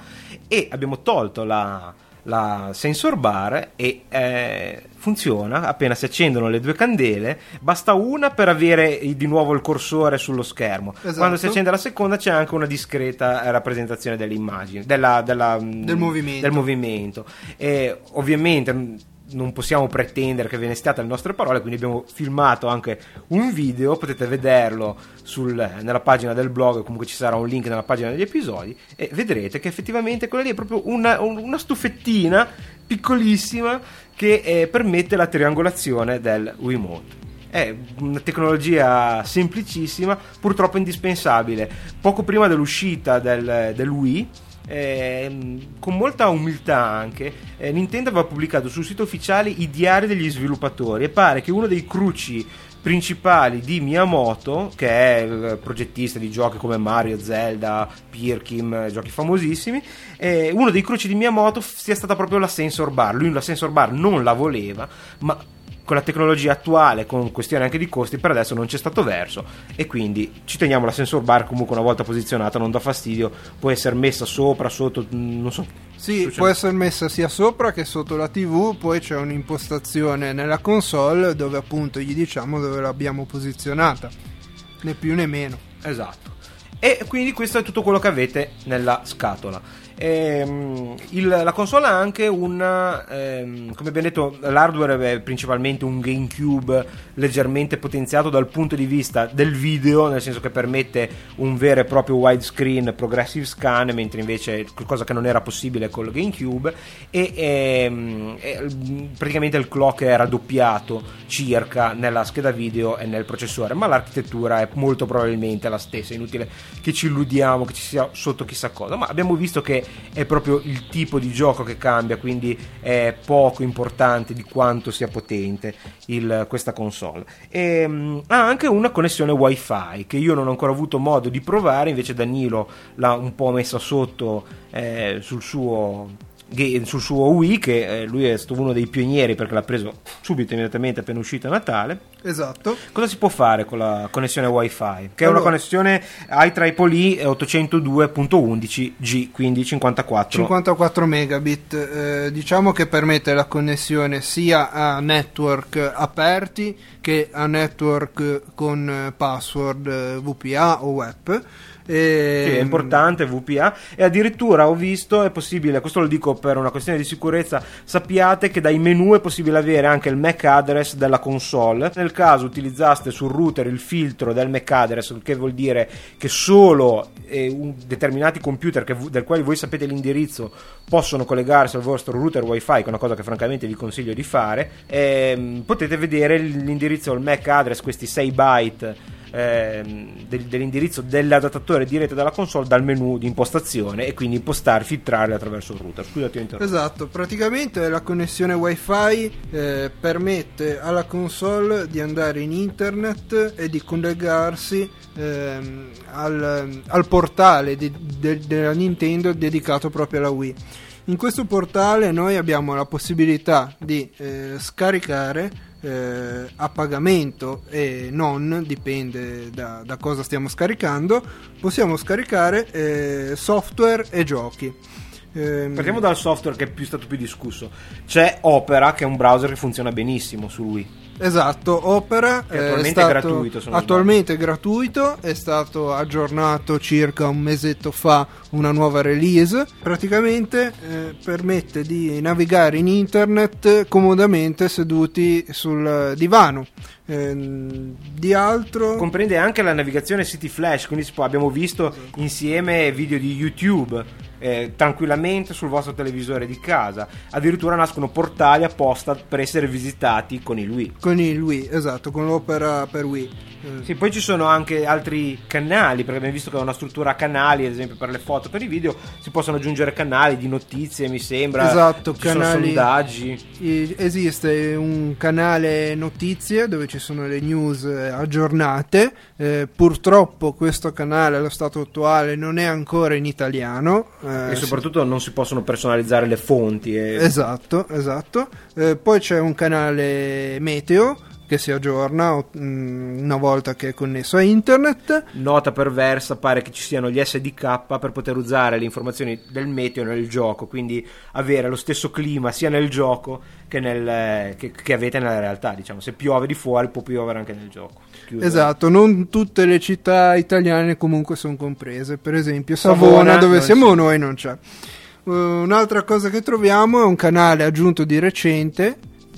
Speaker 4: E abbiamo tolto la, la sensor bar e eh, funziona appena si accendono le due candele basta una per avere di nuovo il cursore sullo schermo
Speaker 5: Esatto.
Speaker 4: quando si accende la seconda c'è anche una discreta eh, rappresentazione dell'immagine della- della, mm,
Speaker 5: Del movimento.
Speaker 4: del movimento. E ovviamente mm, non possiamo pretendere che ve ne stiate alle nostre parole, quindi abbiamo filmato anche un video, potete vederlo sul- nella pagina del blog, comunque ci sarà un link nella pagina degli episodi e vedrete che effettivamente quella lì è proprio una, un- una stufettina piccolissima che eh, permette la triangolazione del Wiimote. È una tecnologia semplicissima, purtroppo indispensabile. Poco prima dell'uscita del, del Wii, ehm, con molta umiltà anche, eh, Nintendo aveva pubblicato sul sito ufficiale i diari degli sviluppatori e pare che uno dei cruci principali di Miyamoto, che è il progettista di giochi come Mario, Zelda, Pirkim, eh, giochi famosissimi, eh, uno dei cruci di Miyamoto sia stata proprio la sensor bar. Lui la sensor bar non la voleva, ma con la tecnologia attuale, con questione anche di costi, per adesso non c'è stato verso e quindi ci teniamo la sensor bar comunque una volta posizionata, non dà fastidio, può essere messa sopra, sotto, mm, non so.
Speaker 5: Sì,
Speaker 4: Succede.
Speaker 5: può essere messa sia sopra che sotto la TV, poi c'è un'impostazione nella console dove appunto gli diciamo dove l'abbiamo posizionata, né più né meno.
Speaker 4: Esatto. E quindi questo è tutto quello che avete nella scatola. Ehm, il- la console ha anche un, ehm, come abbiamo detto, l'hardware è principalmente un GameCube leggermente potenziato dal punto di vista del video, nel senso che permette un vero e proprio widescreen progressive scan, mentre invece qualcosa che non era possibile con il GameCube. E ehm, e, praticamente il clock è raddoppiato circa nella scheda video e nel processore, ma l'architettura è molto probabilmente la stessa. Inutile che ci illudiamo che ci sia sotto chissà cosa, ma abbiamo visto che è proprio il tipo di gioco che cambia, quindi è poco importante di quanto sia potente il- questa console. E, mh, ha anche una connessione wifi che io non ho ancora avuto modo di provare, invece Danilo l'ha un po' messa sotto eh, sul suo sul suo Wii che eh, lui è stato uno dei pionieri perché l'ha preso subito immediatamente appena uscito a Natale
Speaker 5: Esatto.
Speaker 4: cosa si può fare con la connessione wifi che è una
Speaker 5: Allora-
Speaker 4: connessione IEEE 802.11g quindi 54
Speaker 5: 54 megabit, eh, diciamo che permette la connessione sia a network aperti che a network con eh, password eh, VPA o web. E-
Speaker 4: Sì, è importante VPA e addirittura ho visto è possibile, questo lo dico per una questione di sicurezza, sappiate che dai menu è possibile avere anche il MAC address della console. Nel caso utilizzaste sul router il filtro del MAC address, che vuol dire che solo eh, determinati computer che del quale voi sapete l'indirizzo possono collegarsi al vostro router wifi, che è una cosa che francamente vi consiglio di fare, ehm, potete vedere l'indirizzo, il MAC address, questi 6 byte ehm, del- dell'indirizzo dell'adattatore diretto dalla console dal menu di impostazione e quindi impostare, filtrarli attraverso il router. Scusati, ho.
Speaker 5: Esatto, praticamente la connessione wifi eh, permette alla console di andare in internet e di collegarsi ehm, al, al portale di- de- della Nintendo dedicato proprio alla Wii. In questo portale noi abbiamo la possibilità di eh, scaricare eh, a pagamento e non, dipende da, da cosa stiamo scaricando, possiamo scaricare eh, software e giochi. Ehm,
Speaker 4: Partiamo dal software che è più stato più discusso. C'è Opera, che è un browser che funziona benissimo su Wii.
Speaker 5: Esatto, Opera eh,
Speaker 4: attualmente
Speaker 5: stato-
Speaker 4: è gratuito, se non
Speaker 5: attualmente è gratuito, è stato aggiornato circa un mesetto fa una nuova release. Praticamente eh, permette di navigare in internet comodamente seduti sul divano. Ehm, di altro
Speaker 4: Comprende anche la navigazione City Flash, quindi abbiamo visto insieme video di YouTube. Eh, tranquillamente sul vostro televisore di casa addirittura nascono portali apposta per essere visitati con il Wii
Speaker 5: con il Wii, esatto, con l'Opera per Wii. Eh,
Speaker 4: Sì, poi ci sono anche altri canali, perché abbiamo visto che è una struttura a canali, ad esempio per le foto, per i video, si possono aggiungere canali di notizie, mi sembra.
Speaker 5: Esatto,
Speaker 4: ci
Speaker 5: canali-
Speaker 4: sondaggi.
Speaker 5: Esiste un canale notizie dove ci sono le news eh, aggiornate. Eh, purtroppo questo canale allo stato attuale non è ancora in italiano. Eh,
Speaker 4: E soprattutto non si possono personalizzare le fonti. e-
Speaker 5: Esatto, esatto. Eh, poi c'è un canale meteo che si aggiorna o- mm, una volta che è connesso a internet.
Speaker 4: Nota perversa, pare che ci siano gli SDK per poter usare le informazioni del meteo nel gioco, quindi avere lo stesso clima sia nel gioco che, nel- che- che avete nella realtà. Diciamo, se piove di fuori può piovere anche nel gioco. Chiuso.
Speaker 5: Esatto, non tutte le città italiane comunque sono comprese. Per esempio, Savona,
Speaker 4: Savona,
Speaker 5: dove siamo
Speaker 4: c'è.
Speaker 5: noi, non c'è. Uh, un'altra cosa che troviamo è un canale aggiunto di recente,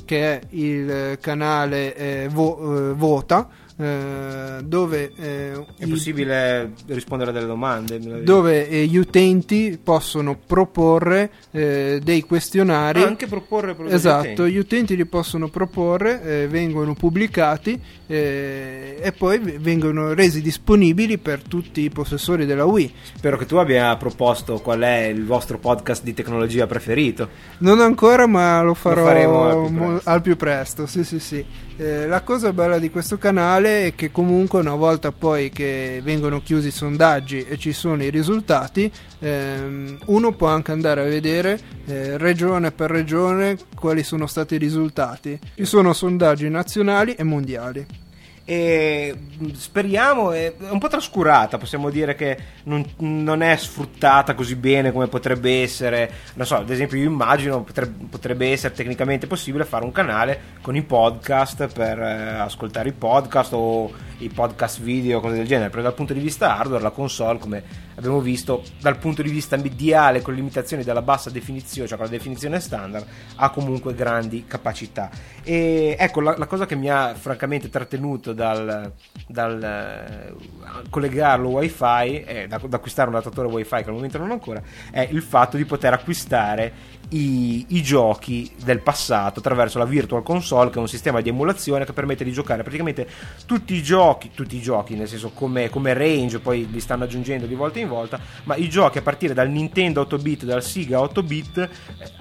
Speaker 5: che è il eh, canale eh, Vo- eh, Vota, eh, dove, eh,
Speaker 4: È
Speaker 5: i-
Speaker 4: possibile rispondere a delle domande?
Speaker 5: dove eh, gli utenti possono proporre eh, dei questionari.
Speaker 4: anche proporre
Speaker 5: Esatto,
Speaker 4: utenti.
Speaker 5: gli utenti li possono proporre, eh, vengono pubblicati e poi vengono resi disponibili per tutti i possessori della Wii.
Speaker 4: Spero che tu abbia proposto qual è il vostro podcast di tecnologia preferito.
Speaker 5: Non ancora, ma lo farò
Speaker 4: faremo al più
Speaker 5: mo- al più presto. Sì, sì, sì. Eh, la cosa bella di questo canale è che comunque una volta poi che vengono chiusi i sondaggi e ci sono i risultati, ehm, uno può anche andare a vedere eh, regione per regione quali sono stati i risultati. Ci sono sondaggi nazionali e mondiali.
Speaker 4: E mh, speriamo, è è un po' trascurata, possiamo dire che non, non è sfruttata così bene come potrebbe essere. Non so, ad esempio, io immagino potrebbe, potrebbe essere tecnicamente possibile fare un canale con i podcast per eh, ascoltare i podcast o i podcast video, cose del genere. Però dal punto di vista hardware, la console, come abbiamo visto, dal punto di vista mediale, con limitazioni della bassa definizione, cioè con la definizione standard, ha comunque grandi capacità. E ecco, la, la cosa che mi ha francamente trattenuto dal, dal eh, collegarlo wifi, eh, da, da acquistare un adattatore wifi che al momento non ho ancora, è il fatto di poter acquistare i, i, giochi del passato attraverso la Virtual Console, che è un sistema di emulazione che permette di giocare praticamente tutti i giochi, tutti i giochi, nel senso come, come range, poi li stanno aggiungendo di volta in volta, ma i giochi a partire dal Nintendo 8-bit, dal Sega 8-bit, eh,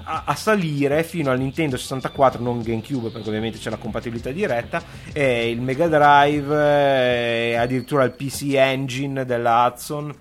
Speaker 4: a, a, salire fino al Nintendo 64, non GameCube, perché ovviamente c'è la compatibilità diretta, e il Mega Drive, e addirittura il PC Engine della Hudson,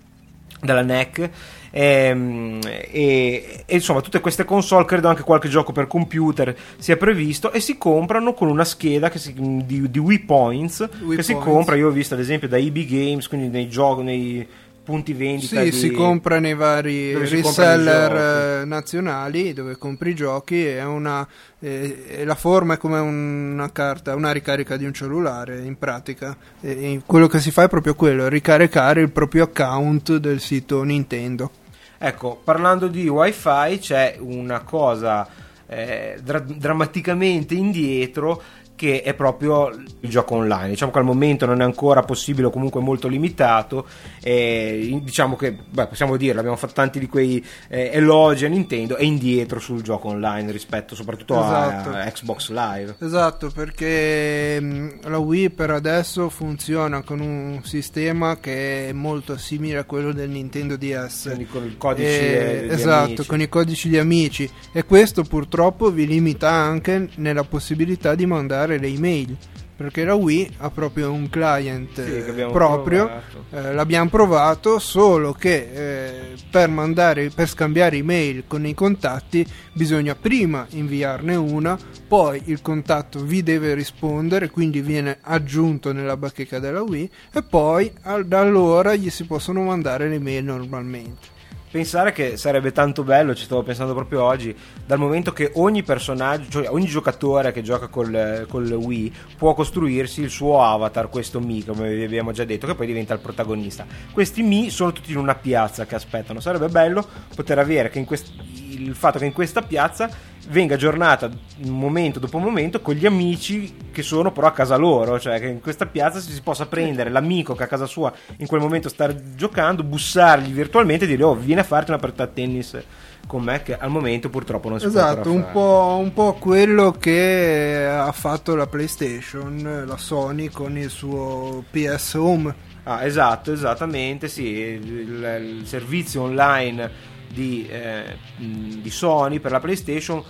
Speaker 4: della NEC e, ehm, e, e, insomma tutte queste console credo anche qualche gioco per computer sia previsto e si comprano con una scheda si, di, di Wii Points Wii che Points. si compra io ho visto ad esempio da EB Games quindi nei giochi nei punti vendita
Speaker 5: sì,
Speaker 4: di...
Speaker 5: si compra nei vari reseller nazionali dove compri i giochi è una, eh, la forma è come una carta una ricarica di un cellulare in pratica. E quello che si fa è proprio quello ricaricare il proprio account del sito Nintendo.
Speaker 4: Ecco parlando di wifi c'è una cosa eh, dra- drammaticamente indietro che è proprio il gioco online. Diciamo che al momento non è ancora possibile o comunque molto limitato. E diciamo che, beh, possiamo dirlo, abbiamo fatto tanti di quei eh, elogi a Nintendo, è indietro sul gioco online rispetto soprattutto esatto. a, a, Xbox Live.
Speaker 5: Esatto, perché mm, la Wii per adesso funziona con un sistema che è molto simile a quello del Nintendo DS.
Speaker 4: Quindi con il codice
Speaker 5: e, Esatto,
Speaker 4: amici.
Speaker 5: con i codici di amici. E questo purtroppo vi limita anche nella possibilità di mandare mandare le email perché la Wii ha proprio un client sì, proprio, eh, l'abbiamo provato, solo che eh, per, mandare, per scambiare email con i contatti bisogna prima inviarne una, poi il contatto vi deve rispondere, quindi viene aggiunto nella bacheca della Wii e poi da allora gli si possono mandare le mail normalmente
Speaker 4: pensare che sarebbe tanto bello, ci stavo pensando proprio oggi, dal momento che ogni personaggio, cioè ogni giocatore che gioca col, col Wii può costruirsi il suo avatar, questo Mi, come vi abbiamo già detto, che poi diventa il protagonista. Questi Mi sono tutti in una piazza che aspettano. Sarebbe bello poter avere quest- il fatto che in questa piazza venga aggiornata momento dopo momento con gli amici che sono però a casa loro, cioè che in questa piazza si possa prendere l'amico che a casa sua in quel momento sta giocando, bussargli virtualmente e dire oh vieni a farti una partita a tennis con me che al momento purtroppo non si
Speaker 5: esatto,
Speaker 4: può
Speaker 5: un po', un po' quello che ha fatto la PlayStation, la Sony con il suo PS Home.
Speaker 4: Ah, esatto, esattamente, sì, il, il servizio online di, eh, di, Sony per la PlayStation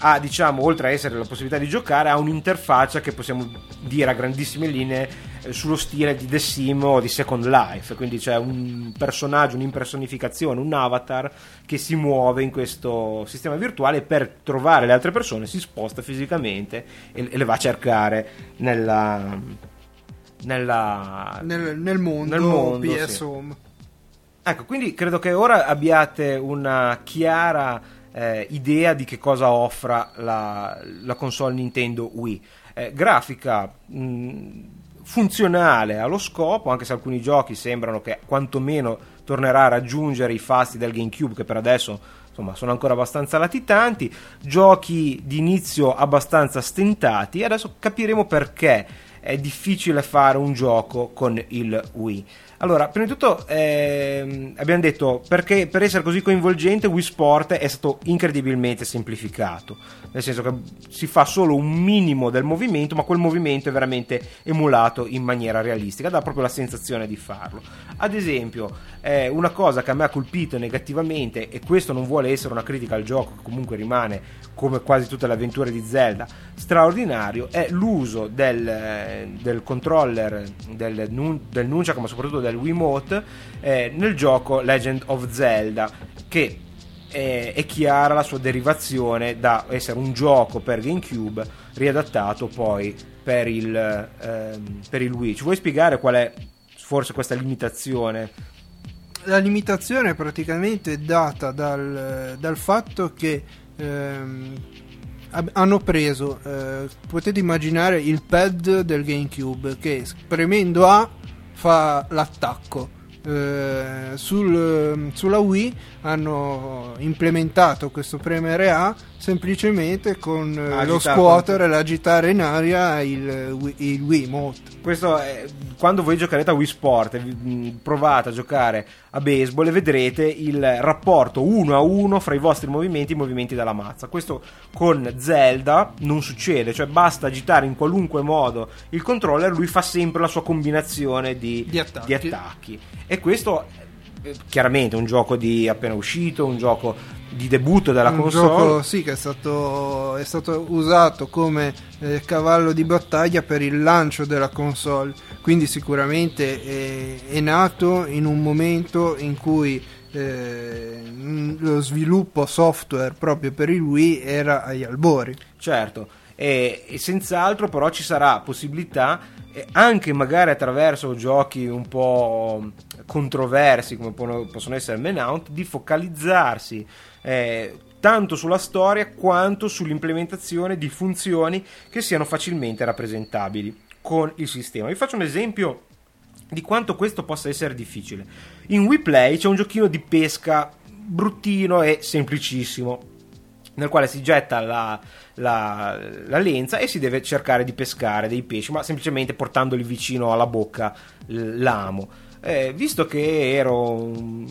Speaker 4: ha, diciamo, oltre a essere la possibilità di giocare, ha un'interfaccia che possiamo dire a grandissime linee eh, sullo stile di The Sim o di Second Life. Quindi c'è un personaggio, un'impersonificazione, un avatar che si muove in questo sistema virtuale per trovare le altre persone si sposta fisicamente e, e le va a cercare nella, nella,
Speaker 5: nel, nel, mondo, nel mondo PS sì. Home.
Speaker 4: Ecco, quindi credo che ora abbiate una chiara eh, idea di che cosa offra la, la console Nintendo Wii. Eh, grafica mh, funzionale allo scopo, anche se alcuni giochi sembrano che quantomeno tornerà a raggiungere i fasti del GameCube che per adesso insomma, sono ancora abbastanza latitanti, giochi di inizio abbastanza stentati adesso capiremo perché è difficile fare un gioco con il Wii. Allora, prima di tutto ehm, abbiamo detto perché per essere così coinvolgente Wii Sport è stato incredibilmente semplificato, nel senso che si fa solo un minimo del movimento, ma quel movimento è veramente emulato in maniera realistica, dà proprio la sensazione di farlo. Ad esempio, eh, una cosa che a me ha colpito negativamente, e questo non vuole essere una critica al gioco, che comunque rimane come quasi tutte le avventure di Zelda, straordinario, è l'uso del, del controller del, del Nunchak, ma soprattutto del Wiimote eh, nel gioco Legend of Zelda che è, è, chiara la sua derivazione da essere un gioco per GameCube riadattato poi per il, ehm, per il Wii. Ci vuoi spiegare qual è forse questa limitazione?
Speaker 5: La limitazione è praticamente data dal, dal fatto che ehm, hanno preso, eh, potete immaginare il pad del GameCube che premendo A fa l'attacco. Eh, sul, sulla Wii hanno implementato questo premere A semplicemente con eh,
Speaker 4: Agita
Speaker 5: lo scuotere e l'agitare in aria il, Wii- il Wiimote.
Speaker 4: Questo è- quando voi giocherete a Wii Sport e mh, provate a giocare a baseball e vedrete il rapporto uno a uno fra i vostri movimenti e i movimenti della mazza. Questo con Zelda non succede, cioè basta agitare in qualunque modo il controller, lui fa sempre la sua combinazione di,
Speaker 5: Di attacchi.
Speaker 4: attacchi. E questo eh, chiaramente è un gioco di appena uscito, un gioco di debutto della
Speaker 5: un
Speaker 4: console.
Speaker 5: gioco sì, che è stato, è stato usato come eh, cavallo di battaglia per il lancio della console quindi sicuramente è, è nato in un momento in cui eh, lo sviluppo software proprio per il Wii era agli albori
Speaker 4: Certo, e, e senz'altro però ci sarà possibilità, eh, anche magari attraverso giochi un po' controversi come possono essere Menount, di focalizzarsi eh, tanto sulla storia quanto sull'implementazione di funzioni che siano facilmente rappresentabili con il sistema. Vi faccio un esempio di quanto questo possa essere difficile. In WePlay c'è un giochino di pesca bruttino e semplicissimo nel quale si getta la, la- la lenza e si deve cercare di pescare dei pesci, ma semplicemente portandoli vicino alla bocca l'amo. Eh, visto che ero un,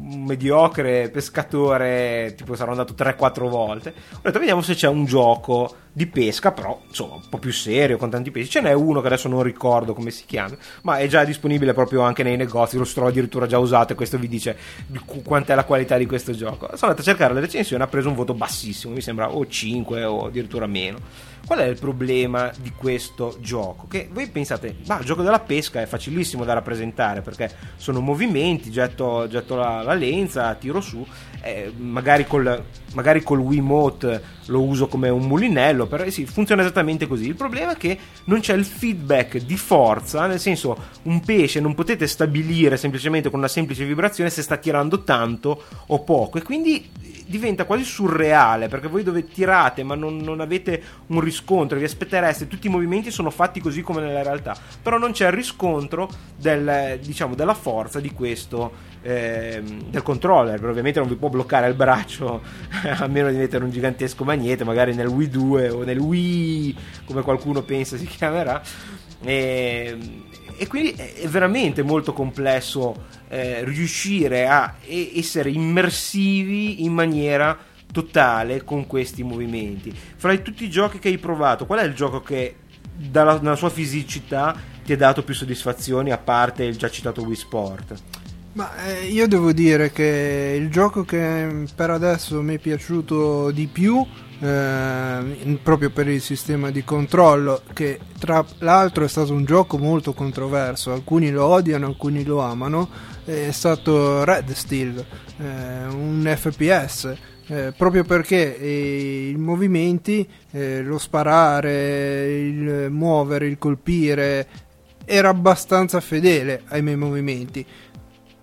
Speaker 4: un mediocre pescatore, tipo sarò andato 3-4 volte, ho detto vediamo se c'è un gioco di pesca, però insomma un po' più serio, con tanti pesci. Ce n'è uno che adesso non ricordo come si chiama, ma è già disponibile proprio anche nei negozi, lo trovo addirittura già usato e questo vi dice di qu- quant'è la qualità di questo gioco. Sono andato a cercare la recensione, ha preso un voto bassissimo, mi sembra o 5 o addirittura meno. Qual è il problema di questo gioco? Che voi pensate, ma il gioco della pesca è facilissimo da rappresentare perché sono movimenti, getto, getto la, la lenza, tiro su, eh, magari, col, magari col Wiimote lo uso come un mulinello, però sì, funziona esattamente così. Il problema è che non c'è il feedback di forza, nel senso un pesce non potete stabilire semplicemente con una semplice vibrazione se sta tirando tanto o poco e quindi diventa quasi surreale perché voi dove tirate ma non, non avete un riscontro, vi aspettereste, tutti i movimenti sono fatti così come nella realtà, però non c'è il riscontro del, diciamo, della forza di questo ehm, del controller, ovviamente non vi può bloccare il braccio a meno di mettere un gigantesco magnete, magari nel Wii 2 o nel Wii come qualcuno pensa si chiamerà. E, e quindi è veramente molto complesso eh, riuscire a essere immersivi in maniera totale con questi movimenti. Fra tutti i giochi che hai provato, qual è il gioco che dalla, dalla sua fisicità ti ha dato più soddisfazioni a parte il già citato Wii Sport?
Speaker 5: Ma eh, io devo dire che il gioco che per adesso mi è piaciuto di più, eh, proprio per il sistema di controllo, che tra l'altro è stato un gioco molto controverso, alcuni lo odiano, alcuni lo amano, è stato Red Steel, eh, un FPS. eh, proprio perché eh, i movimenti, eh, lo sparare, il muovere, il colpire, era abbastanza fedele ai miei movimenti.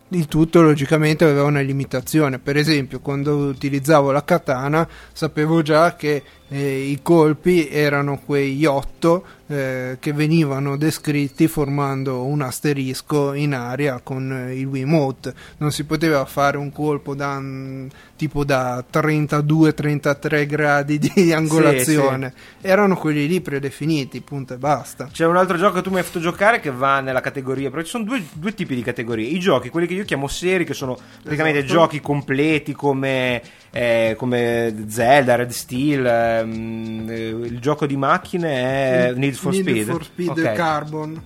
Speaker 5: Il tutto logicamente aveva una limitazione, per esempio quando utilizzavo la katana sapevo già che eh, i colpi erano quegli otto eh, che venivano descritti formando un asterisco in aria con eh, il Wiimote. Non si poteva fare un colpo da mm, tipo da 32-33 gradi di angolazione, erano quelli lì predefiniti, punto e basta.
Speaker 4: C'è un altro gioco che tu mi hai fatto giocare che va nella categoria, però ci sono due, due tipi di categorie. I giochi, quelli che io chiamo seri, che sono praticamente
Speaker 5: Esatto.
Speaker 4: giochi completi come, eh, come Zelda, Red Steel. ehm, eh, il gioco di macchine è Need for
Speaker 5: Need
Speaker 4: Speed.
Speaker 5: for Speed
Speaker 4: Ok.
Speaker 5: Carbon.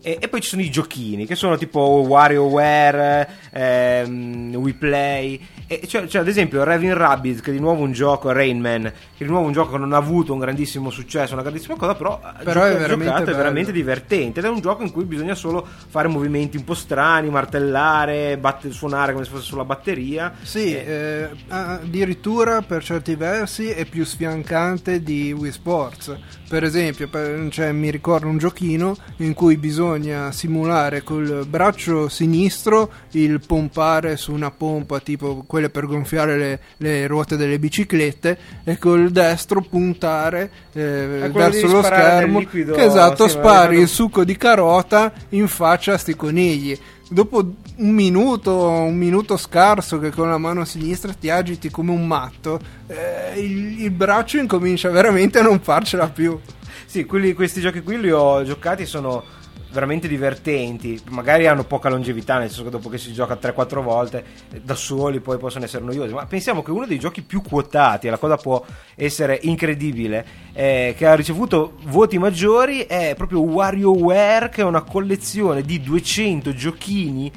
Speaker 4: E, e poi ci sono i giochini che sono tipo WarioWare, ehm, WePlay. E c'è, c'è ad esempio Raving Rabbids, che è di nuovo un gioco, Rain Man, che è di nuovo un gioco che non ha avuto un grandissimo successo, una grandissima cosa, però,
Speaker 5: Però è
Speaker 4: gioca-
Speaker 5: veramente
Speaker 4: è veramente divertente. Ed è un gioco in cui bisogna solo fare movimenti un po' strani, martellare, batte- suonare come se fosse sulla batteria.
Speaker 5: Sì,
Speaker 4: Eh,
Speaker 5: eh, addirittura per certi versi è più sfiancante di Wii Sports. Per esempio, per- cioè, mi ricordo un giochino in cui bisogna simulare col braccio sinistro il pompare su una pompa tipo quelle per gonfiare le, le ruote delle biciclette e col destro puntare eh, verso lo schermo
Speaker 4: liquido,
Speaker 5: che esatto
Speaker 4: sì,
Speaker 5: spari
Speaker 4: ricordo-
Speaker 5: il succo di carota in faccia a sti conigli dopo un minuto, un minuto scarso che con la mano sinistra ti agiti come un matto, eh, il, il braccio incomincia veramente a non farcela più.
Speaker 4: Sì, quelli, questi giochi qui li ho giocati sono veramente divertenti. Magari hanno poca longevità, nel senso che dopo che si gioca 3-4 volte da soli poi possono essere noiosi. Ma pensiamo che uno dei giochi più quotati, e la cosa può essere incredibile, eh, che ha ricevuto voti maggiori, è proprio WarioWare, che è una collezione di 200 giochini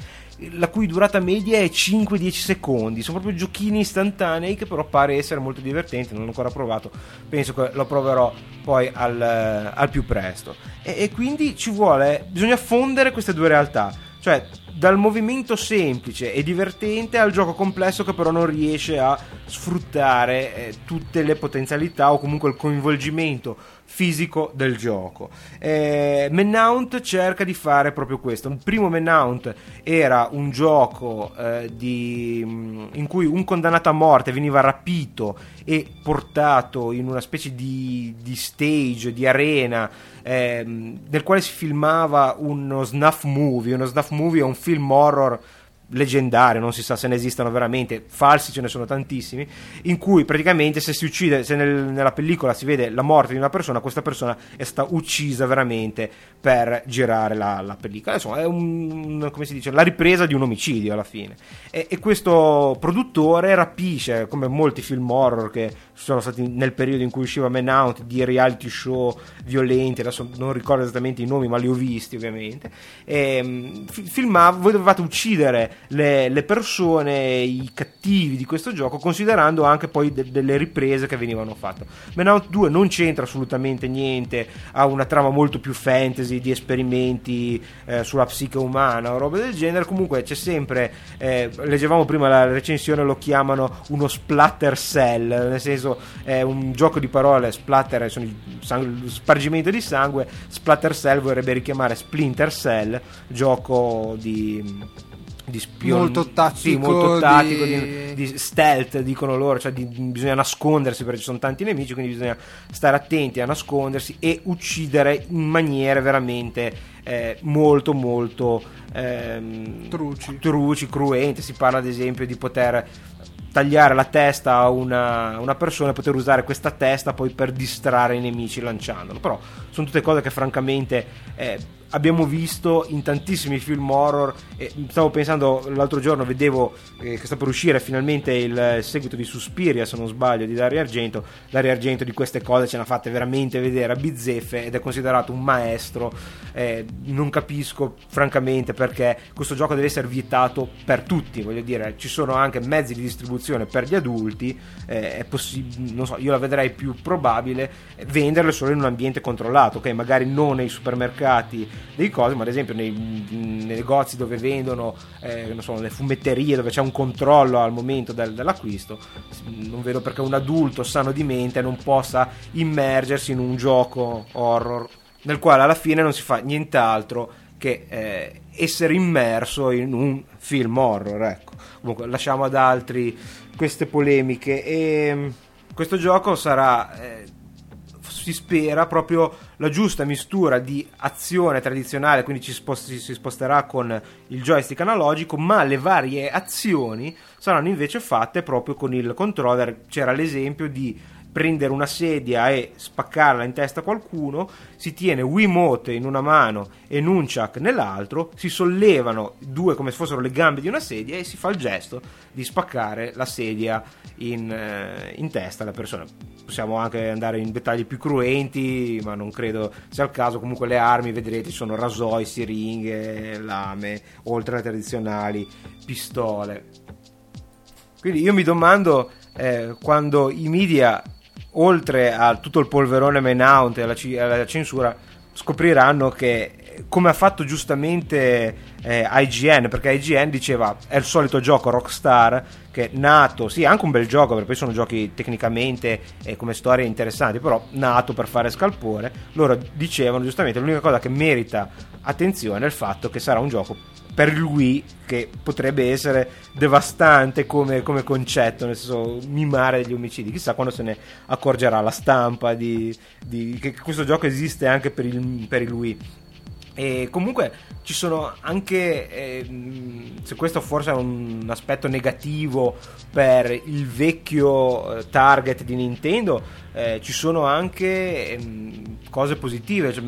Speaker 4: la cui durata media è 5-10 secondi. Sono proprio giochini istantanei che però pare essere molto divertenti. Non l'ho ancora provato, penso che lo proverò poi al, al più presto. E, e quindi ci vuole, bisogna fondere queste due realtà, cioè dal movimento semplice e divertente al gioco complesso che però non riesce a sfruttare eh, tutte le potenzialità o comunque il coinvolgimento fisico del gioco. Eh, Menount cerca di fare proprio questo. Il primo Menount era un gioco eh, di, mm, in cui un condannato a morte veniva rapito e portato in una specie di, di stage, di arena, eh, nel quale si filmava uno snuff movie. Uno snuff movie è un film horror leggendario, non si sa se ne esistano veramente, falsi ce ne sono tantissimi, in cui praticamente se si uccide, se nel, nella pellicola si vede la morte di una persona, questa persona è stata uccisa veramente per girare la, la pellicola. Insomma, è un, come si dice, la ripresa di un omicidio alla fine. E, e questo produttore rapisce, come molti film horror che sono stati nel periodo in cui usciva Man Out, di reality show violenti, adesso non ricordo esattamente i nomi, ma li ho visti ovviamente. E, ehm, filmava, voi dovevate uccidere le, le, persone, i cattivi di questo gioco, considerando anche poi de- delle riprese che venivano fatte. Man Out 2 non c'entra assolutamente niente, ha una trama molto più fantasy di esperimenti eh, sulla psiche umana o roba del genere. Comunque c'è sempre, eh, leggevamo prima la recensione, lo chiamano uno splatter cell, nel senso è un gioco di parole, splatter sono il spargimento di sangue, splatter cell vorrebbe richiamare Splinter Cell, gioco di di spion-
Speaker 5: molto tattico,
Speaker 4: sì, molto tattico di... Di, di... stealth dicono loro cioè di, bisogna nascondersi perché ci sono tanti nemici quindi bisogna stare attenti a nascondersi e uccidere in maniere veramente eh, molto molto ehm,
Speaker 5: truci.
Speaker 4: truci, cruente si parla ad esempio di poter tagliare la testa a una, una, persona e poter usare questa testa poi per distrarre i nemici lanciandolo però sono tutte cose che francamente eh, abbiamo visto in tantissimi film horror. E stavo pensando l'altro giorno, vedevo eh, che sta per uscire finalmente il seguito di Suspiria, se non sbaglio, di Dario Argento. Dario Argento di queste cose ce ne ha fatte veramente vedere a bizzeffe ed è considerato un maestro. Eh, non capisco francamente perché questo gioco deve essere vietato per tutti. Voglio dire, ci sono anche mezzi di distribuzione per gli adulti. Eh, è possibile, non so, io la vedrei più probabile venderle solo in un ambiente controllato, ok? Magari non nei supermercati dei cose, ma ad esempio nei, nei negozi dove vendono, eh, so, le fumetterie dove c'è un controllo al momento del, dell'acquisto, non vedo perché un adulto sano di mente non possa immergersi in un gioco horror nel quale alla fine non si fa nient'altro che eh, essere immerso in un film horror. Ecco. Comunque lasciamo ad altri queste polemiche e mm, questo gioco sarà eh, si spera proprio la giusta mistura di azione tradizionale, quindi ci spost- si sposterà con il joystick analogico, ma le varie azioni saranno invece fatte proprio con il controller. C'era l'esempio di prendere una sedia e spaccarla in testa a qualcuno, si tiene Wiimote in una mano e Nunchak nell'altro, si sollevano due come se fossero le gambe di una sedia e si fa il gesto di spaccare la sedia in, eh, in testa alla persona. Possiamo anche andare in dettagli più cruenti, ma non credo sia il caso. Comunque le armi, vedrete, sono rasoi, siringhe, lame, oltre alle tradizionali pistole. Quindi io mi domando eh, quando i media oltre a tutto il polverone Menout e alla, alla censura, scopriranno che come ha fatto giustamente eh, IGN, perché IGN diceva è il solito gioco Rockstar che è nato, sì, è anche un bel gioco, perché poi sono giochi tecnicamente e come storie interessanti, però nato per fare scalpore. Loro dicevano giustamente l'unica cosa che merita attenzione è il fatto che sarà un gioco per lui che potrebbe essere devastante come, come, concetto, nel senso mimare degli omicidi. Chissà quando se ne accorgerà la stampa di, di, che questo gioco esiste anche per il, per Wii. E comunque ci sono anche, eh, se questo forse è un aspetto negativo per il vecchio eh, target di Nintendo, eh, ci sono anche ehm, cose positive. Cioè,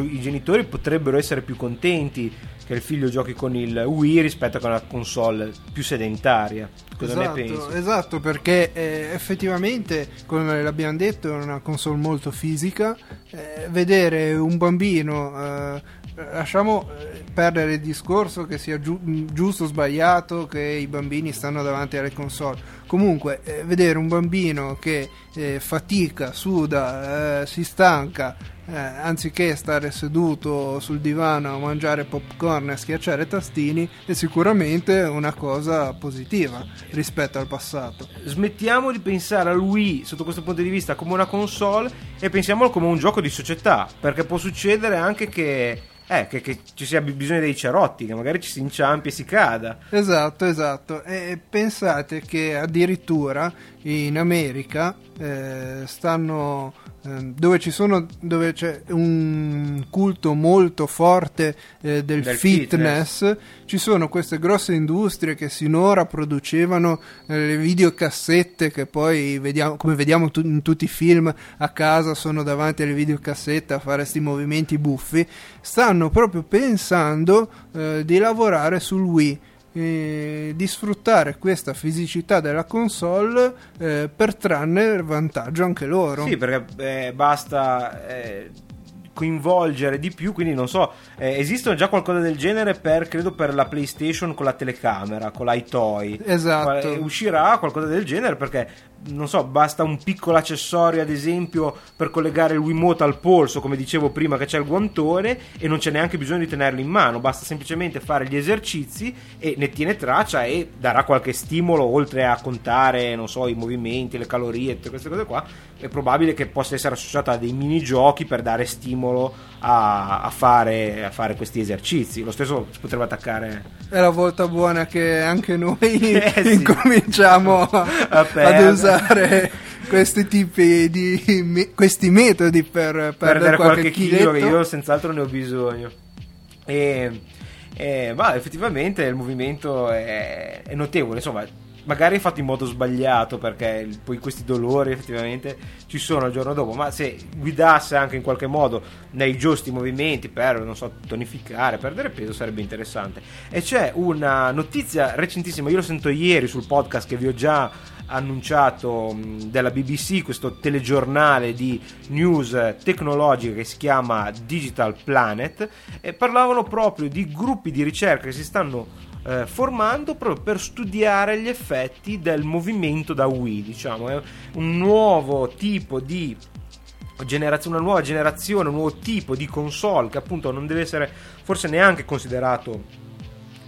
Speaker 4: I genitori potrebbero essere più contenti che il figlio giochi con il Wii rispetto a con una console più sedentaria. Cosa
Speaker 5: esatto,
Speaker 4: ne pensi?
Speaker 5: esatto, perché eh, effettivamente, come l'abbiamo detto, è una console molto fisica. eh, vedere un bambino, eh, lasciamo eh, perdere il discorso che sia giu- giusto o sbagliato che i bambini stanno davanti alle console. Comunque, eh, vedere un bambino che eh, fatica, suda, eh, si stanca, eh, anziché stare seduto sul divano a mangiare popcorn e a schiacciare tastini, è sicuramente una cosa positiva rispetto al passato.
Speaker 4: Smettiamo di pensare al Wii sotto questo punto di vista come una console e pensiamolo come un gioco di società, perché può succedere anche che, eh, che- che ci sia bisogno dei cerotti, che magari ci si inciampi e si cada.
Speaker 5: Esatto, esatto. E pensate che addirittura in America eh, stanno ehm, dove ci sono dove c'è un culto molto forte eh, del,
Speaker 4: Del
Speaker 5: fitness, ci sono queste grosse industrie che sinora producevano eh, le videocassette che poi vediamo come vediamo tu- in tutti i film a casa sono davanti alle videocassette a fare questi movimenti buffi stanno proprio pensando eh, di lavorare sul Wii di sfruttare questa fisicità della console eh, per trarne vantaggio anche loro.
Speaker 4: Sì, perché eh, basta eh, coinvolgere di più, quindi non so, eh, esistono già qualcosa del genere per, credo, per la PlayStation con la telecamera, con l'iToy.
Speaker 5: Esatto.
Speaker 4: Eh, uscirà qualcosa del genere perché non so, basta un piccolo accessorio ad esempio per collegare il Wiimote al polso, come dicevo prima che c'è il guantone e non c'è neanche bisogno di tenerlo in mano, basta semplicemente fare gli esercizi e ne tiene traccia e darà qualche stimolo oltre a contare, non so, i movimenti, le calorie, tutte queste cose qua. È probabile che possa essere associata a dei minigiochi per dare stimolo a, a fare, a fare questi esercizi. Lo stesso si potrebbe attaccare
Speaker 5: È la volta buona che anche noi
Speaker 4: Eh, sì.
Speaker 5: incominciamo a- ad usare questi tipi di me- questi metodi per perdere,
Speaker 4: perdere qualche chilo che io senz'altro ne ho bisogno. E, e, ma effettivamente il movimento è, è notevole, insomma, magari è fatto in modo sbagliato perché poi questi dolori effettivamente ci sono il giorno dopo, ma se guidasse anche in qualche modo nei giusti movimenti per, non so, tonificare, perdere peso sarebbe interessante. E c'è una notizia recentissima, io lo sento ieri sul podcast che vi ho già annunciato mh, della BBC, questo telegiornale di news tecnologica che si chiama Digital Planet, e parlavano proprio di gruppi di ricerca che si stanno eh, formando proprio per studiare gli effetti del movimento da Wii, diciamo, è un nuovo tipo di generazione, una nuova generazione, un nuovo tipo di console che appunto non deve essere forse neanche considerato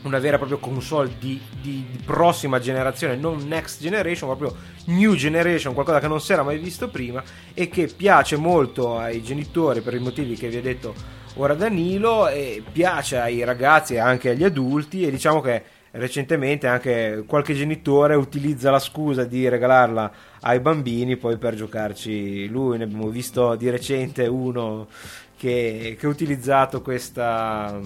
Speaker 4: una vera e propria console di, di- di prossima generazione, non next generation, proprio new generation, qualcosa che non si era mai visto prima e che piace molto ai genitori per i motivi che vi ho detto ora Danilo e piace ai ragazzi e anche agli adulti e diciamo che recentemente anche qualche genitore utilizza la scusa di regalarla ai bambini poi per giocarci lui, ne abbiamo visto di recente uno che ha utilizzato questa,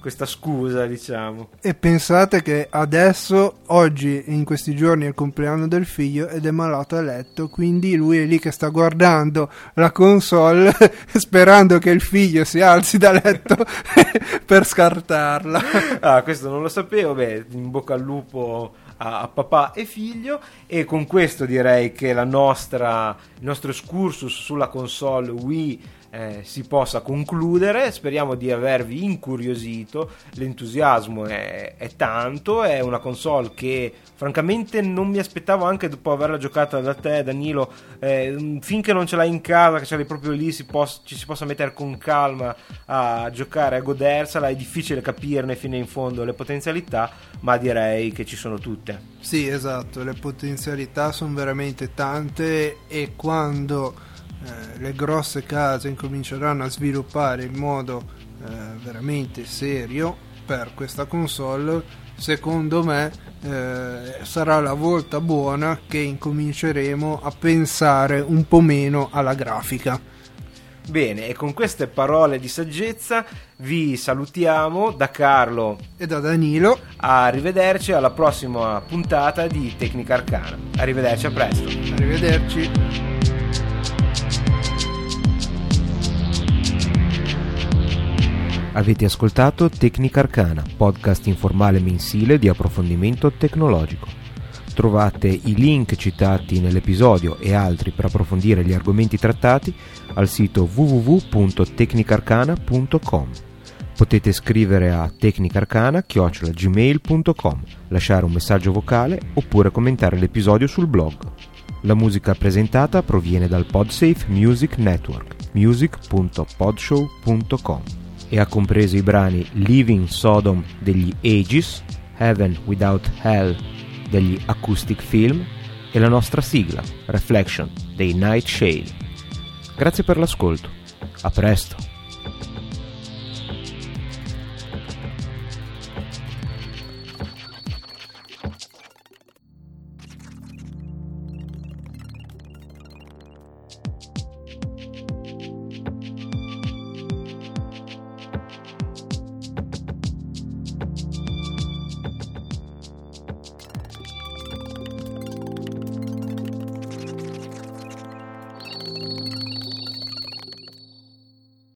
Speaker 4: questa scusa diciamo.
Speaker 5: E pensate che adesso, oggi, in questi giorni, è il compleanno del figlio ed è malato a letto, quindi lui è lì che sta guardando la console sperando che il figlio si alzi da letto per scartarla.
Speaker 4: Ah, questo non lo sapevo, beh, in bocca al lupo a, a papà e figlio e con questo direi che la nostra, il nostro excursus sulla console Wii eh, si possa concludere, speriamo di avervi incuriosito, l'entusiasmo è, è tanto, è una console che francamente non mi aspettavo anche dopo averla giocata da te Danilo, eh, finché non ce l'hai in casa, che ce l'hai proprio lì, si pos- ci si possa mettere con calma a giocare, a godersela, è difficile capirne fino in fondo le potenzialità, ma direi che ci sono tutte.
Speaker 5: Sì, esatto, le potenzialità sono veramente tante e quando eh, le grosse case incominceranno a sviluppare in modo eh, veramente serio per questa console, secondo me eh, sarà la volta buona che incominceremo a pensare un po' meno alla grafica.
Speaker 6: Bene, e con queste parole di saggezza vi salutiamo da Carlo
Speaker 5: e da Danilo.
Speaker 6: Arrivederci alla prossima puntata di Tecnica Arcana. Arrivederci, a presto.
Speaker 5: Arrivederci.
Speaker 4: Avete ascoltato Tecnica Arcana, podcast informale mensile di approfondimento tecnologico. Trovate i link citati nell'episodio e altri per approfondire gli argomenti trattati al sito www.tecnicarcana.com. Potete scrivere a tecnicarcana.gmail.com, lasciare un messaggio vocale oppure commentare l'episodio sul blog. La musica presentata proviene dal PodSafe Music Network, music.podshow.com e ha compreso i brani Living Sodom degli Aegis, Heaven Without Hell degli Acoustic Film e la nostra sigla, Reflection dei Night Shade. Grazie per l'ascolto. A presto.